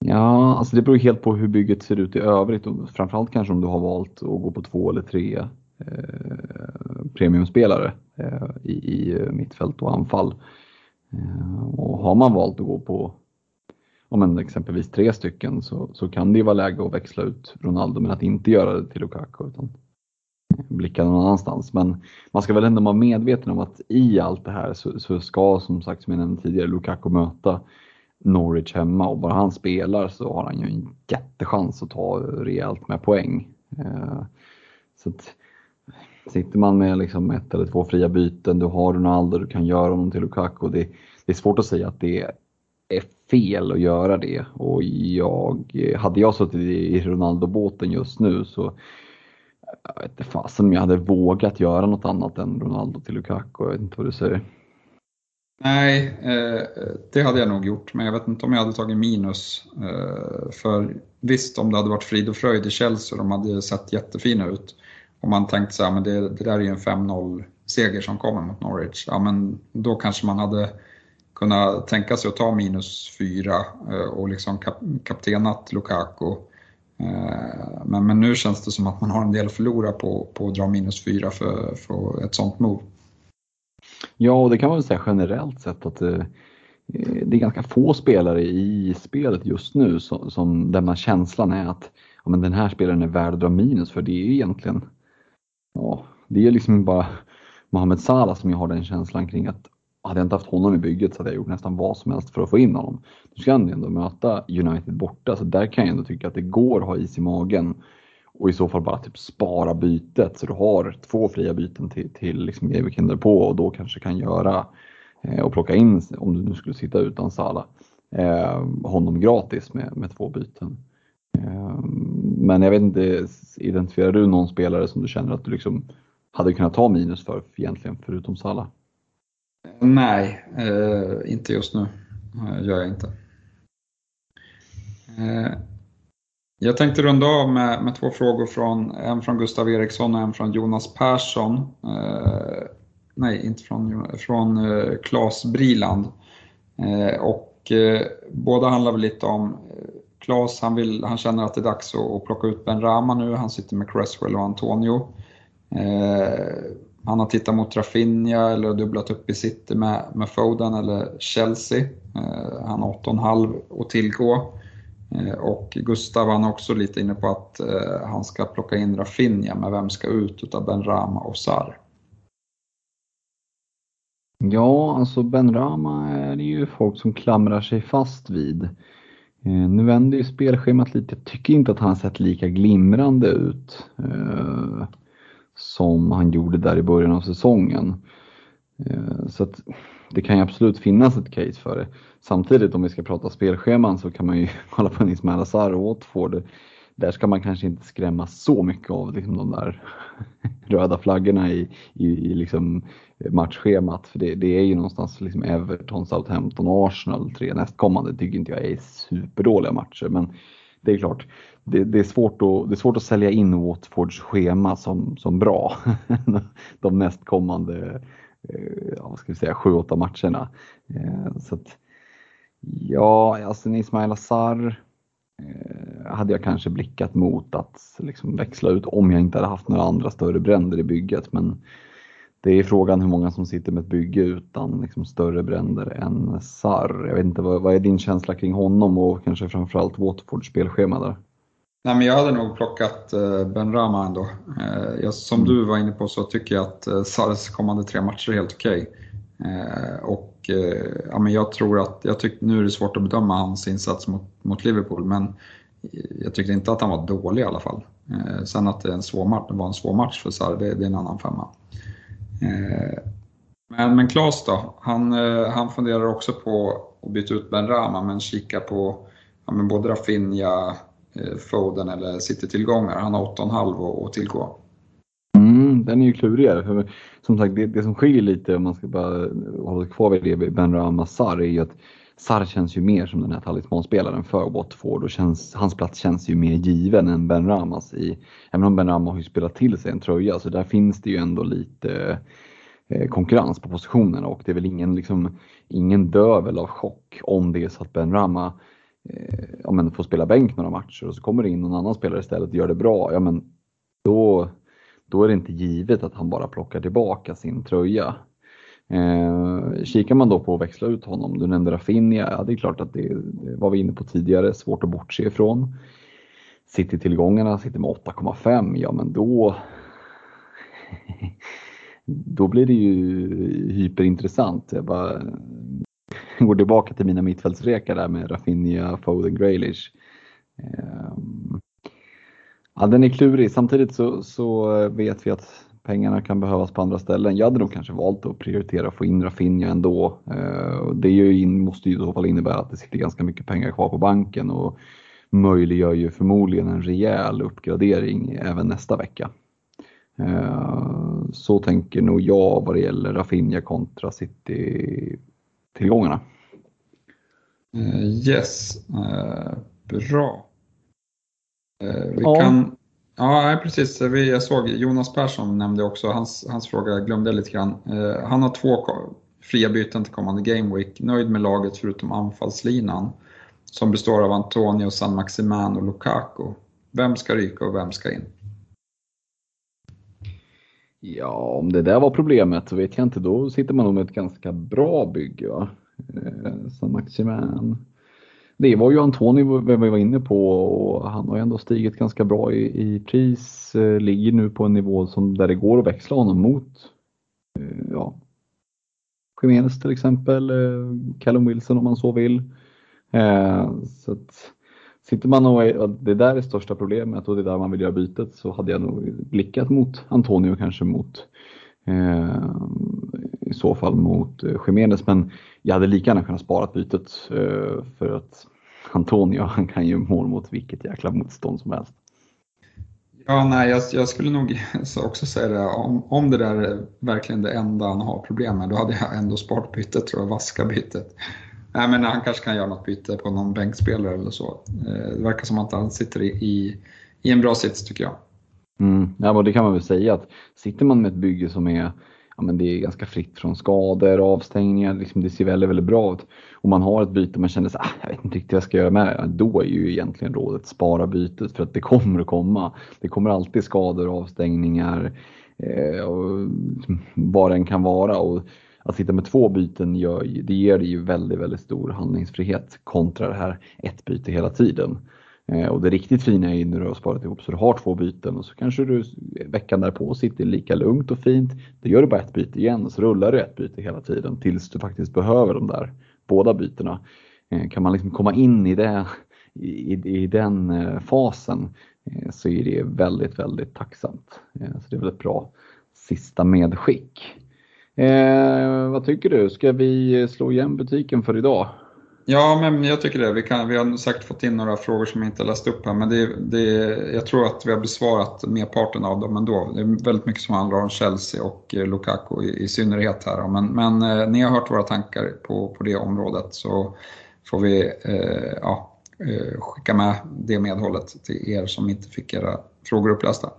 Ja, alltså det beror helt på hur bygget ser ut i övrigt och framförallt kanske om du har valt att gå på två eller tre Eh, premiumspelare eh, i, i eh, mittfält och anfall. Och har man valt att gå på om en exempelvis tre stycken så, så kan det vara läge att växla ut Ronaldo men att inte göra det till Lukaku utan blicka någon annanstans. Men man ska väl ändå vara medveten om att i allt det här så, så ska som sagt som jag nämnde tidigare Lukaku möta Norwich hemma och bara han spelar så har han ju en jättechans att ta rejält med poäng. Så att, sitter man med liksom ett eller två fria byten, du har Ronaldo, du kan göra honom till Lukaku. Det, det är svårt att säga att det är fel att göra det. Och jag, hade jag suttit i Ronaldo-båten just nu så jag vet inte fasen om jag hade vågat göra något annat än Ronaldo till Lukaku. Jag vet inte vad du säger. Nej, eh, det hade jag nog gjort, men jag vet inte om jag hade tagit minus. Eh, för visst, om det hade varit frid och fröjd i Chelsea de hade sett jättefina ut, om man tänkte så här, men det, det där är ju en 5-0 seger som kommer mot Norwich, ja men då kanske man hade kunnat tänka sig att ta minus 4 eh, och liksom kap, kaptenat Lukaku. Eh, men, men nu känns det som att man har en del att förlora på, på att dra minus 4 för, för ett sånt move. Ja, och det kan man väl säga generellt sett att det, det är ganska få spelare i spelet just nu som, som där man känslan är att ja, men den här spelaren är värd att dra minus för det är ju egentligen, ja, det är liksom bara Mohamed Salah som jag har den känslan kring att hade jag inte haft honom i bygget så hade jag gjort nästan vad som helst för att få in honom. Nu ska han ändå möta United borta så där kan jag ändå tycka att det går att ha is i magen och i så fall bara typ spara bytet så du har två fria byten till, till liksom Gevekinder på och då kanske kan göra eh, och plocka in, om du nu skulle sitta utan Sala, eh, honom gratis med, med två byten. Ehm, men jag vet inte, identifierar du någon spelare som du känner att du liksom hade kunnat ta minus för egentligen förutom Sala? Nej, eh, inte just nu. Gör jag inte. Eh, jag tänkte runda av med, med två frågor från en från Gustav Eriksson och en från Jonas Persson. Eh, nej, inte från, från eh, Claes Briland. Eh, och eh, båda handlar väl lite om eh, Claes, han, vill, han känner att det är dags att, att plocka ut Ben Rama nu. Han sitter med Cresswell och Antonio. Eh, han har tittat mot Rafinha eller dubblat upp i city med, med Foden eller Chelsea. Eh, han har 8,5 att tillgå. Eh, och Gustav han är också lite inne på att eh, han ska plocka in Rafinha, men vem ska ut utav Ben Rama och Sar? Ja, alltså Ben Rama är det ju folk som klamrar sig fast vid. Eh, nu vänder ju spelschemat lite. Jag tycker inte att han sett lika glimrande ut eh, som han gjorde där i början av säsongen. Eh, så att det kan ju absolut finnas ett case för det. Samtidigt om vi ska prata spelscheman så kan man ju kolla på en Ismail Azar och Watford. Där ska man kanske inte skrämma så mycket av liksom de där röda flaggorna i, i, i liksom matchschemat. För det, det, är ju någonstans liksom Everton, Southampton och Arsenal tre nästkommande tycker inte jag är superdåliga matcher. Men det är klart, det, det, är svårt att, det är svårt att sälja in Watfords schema som, som bra de nästkommande eh, ja, vad ska vi säga, 7-8 matcherna. Eh, så att, Ja, alltså Ismail Azar eh, hade jag kanske blickat mot att liksom växla ut om jag inte hade haft några andra större bränder i bygget. Men det är frågan hur många som sitter med ett bygge utan liksom större bränder än Sar. Jag vet inte, vad, vad är din känsla kring honom och kanske framförallt Watfords spelschema där? Nej, men jag hade nog plockat eh, Ben Rama ändå. Eh, jag, som mm. du var inne på så tycker jag att eh, Sars kommande tre matcher är helt okej. Okay. Eh, och eh, ja, men jag tror att, jag tyck, nu är det svårt att bedöma hans insats mot, mot Liverpool, men jag tyckte inte att han var dålig i alla fall. Eh, sen att det, en svår match, det var en svår match för Sarr, det, det är en annan femma. Eh, men, men Klas då, han, eh, han funderar också på att byta ut Ben Rama men kika på ja, men både Rafinha, eh, Foden eller City-tillgångar. Han har 8,5 att tillgå. Mm, den är ju klurigare. För som sagt, det, det som skiljer lite om man ska bara hålla kvar vid det Ben Rama Sarr är ju att Sarr känns ju mer som den här talismanspelaren för Watford och känns, hans plats känns ju mer given än Ben Ramas i, även om Ben Rama har ju spelat till sig en tröja så där finns det ju ändå lite eh, konkurrens på positionerna och det är väl ingen, liksom, ingen dövel av chock om det är så att Ben Rama eh, ja, men får spela bänk några matcher och så kommer det in någon annan spelare istället och gör det bra, ja men då, då är det inte givet att han bara plockar tillbaka sin tröja. Eh, kikar man då på att växla ut honom, du nämnde Rafinha, ja det är klart att det, det var vi inne på tidigare, svårt att bortse ifrån. City-tillgångarna sitter med 8,5, ja men då då blir det ju hyperintressant. Jag bara, går tillbaka till mina mittfältsrekar där med Rafinha, Foden, Graylish. Eh, ja, den är klurig. Samtidigt så, så vet vi att pengarna kan behövas på andra ställen. Jag hade nog kanske valt att prioritera att få in Rafinha ändå. Ehm, det ju in, måste ju i så fall innebära att det sitter ganska mycket pengar kvar på banken och möjliggör ju förmodligen en rejäl uppgradering även nästa vecka. Ehm, så tänker nog jag vad det gäller Rafinha kontra City-tillgångarna. Uh, yes, bra. Vi ja. kan... Ja, precis. Jag såg Jonas Persson nämnde också, hans, hans fråga glömde jag lite grann. Eh, han har två fria byten till kommande Game Week. Nöjd med laget förutom anfallslinan som består av Antonio, San Maximan och Lukaku. Vem ska ryka och vem ska in? Ja, om det där var problemet så vet jag inte. Då sitter man nog med ett ganska bra bygge. Va? Eh, San Maximan. Det var ju Antonio vi var inne på och han har ju ändå stigit ganska bra i, i pris. Eh, ligger nu på en nivå som, där det går att växla honom mot eh, ja, Jiménez till exempel, eh, Callum Wilson om man så vill. Eh, så att, sitter man och det där är största problemet och det är där man vill göra bytet så hade jag nog blickat mot Antonio kanske mot eh, i så fall mot eh, Jiménez men jag hade lika gärna kunnat spara bytet eh, för att Antonio han kan ju mål mot vilket jäkla motstånd som helst. Ja, nej, jag, jag, skulle nog också säga det. Om, om det där är verkligen det enda han har problem med, då hade jag ändå sparat bytet, tror jag, vaska bytet. Nej, men han kanske kan göra något byte på någon bänkspelare eller så. Eh, det verkar som att han sitter i, i en bra sits tycker jag. Mm, ja, men det kan man väl säga att sitter man med ett bygge som är ja, men det är ganska fritt från skador, och avstängningar, liksom det ser väldigt, väldigt bra ut. Och man har ett byte och man känner att ah, jag vet inte riktigt vad jag ska göra med det. Då är ju egentligen rådet spara bytet för att det kommer att komma. Det kommer alltid skador, och avstängningar, eh, och vad den kan vara. Och att sitta med två byten gör, det ger ju väldigt, väldigt stor handlingsfrihet kontra det här ett byte hela tiden. Eh, och det riktigt fina är när du har sparat ihop så du har två byten och så kanske du veckan därpå sitter lika lugnt och fint. Då gör du bara ett byte igen och så rullar du ett byte hela tiden tills du faktiskt behöver de där båda bytena. Eh, kan man liksom komma in i, det, i, i den eh, fasen eh, så är det väldigt, väldigt tacksamt. Eh, så det är väl ett bra sista medskick. Eh, vad tycker du? Ska vi slå igen butiken för idag? Ja, men jag tycker det. Vi, kan, vi har säkert fått in några frågor som jag inte läst upp här, men det, det, jag tror att vi har besvarat merparten av dem ändå. Det är väldigt mycket som handlar om Chelsea och eh, Lukaku i, i synnerhet här. Men, men eh, ni har hört våra tankar på, på det området så får vi eh, ja, eh, skicka med det medhållet till er som inte fick era frågor upplästa.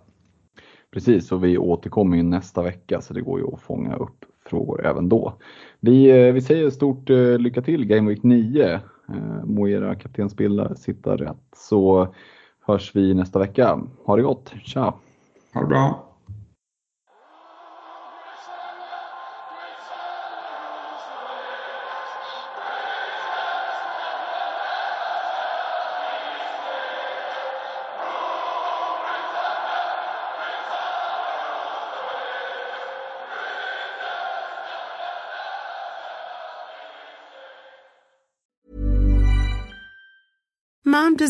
Precis, och vi återkommer ju nästa vecka så det går ju att fånga upp frågor även då. Vi, eh, vi säger stort eh, lycka till Game Week 9. Eh, må era kaptensbilder sitta rätt så hörs vi nästa vecka. Ha det gott, tja! Ha det bra! Könnte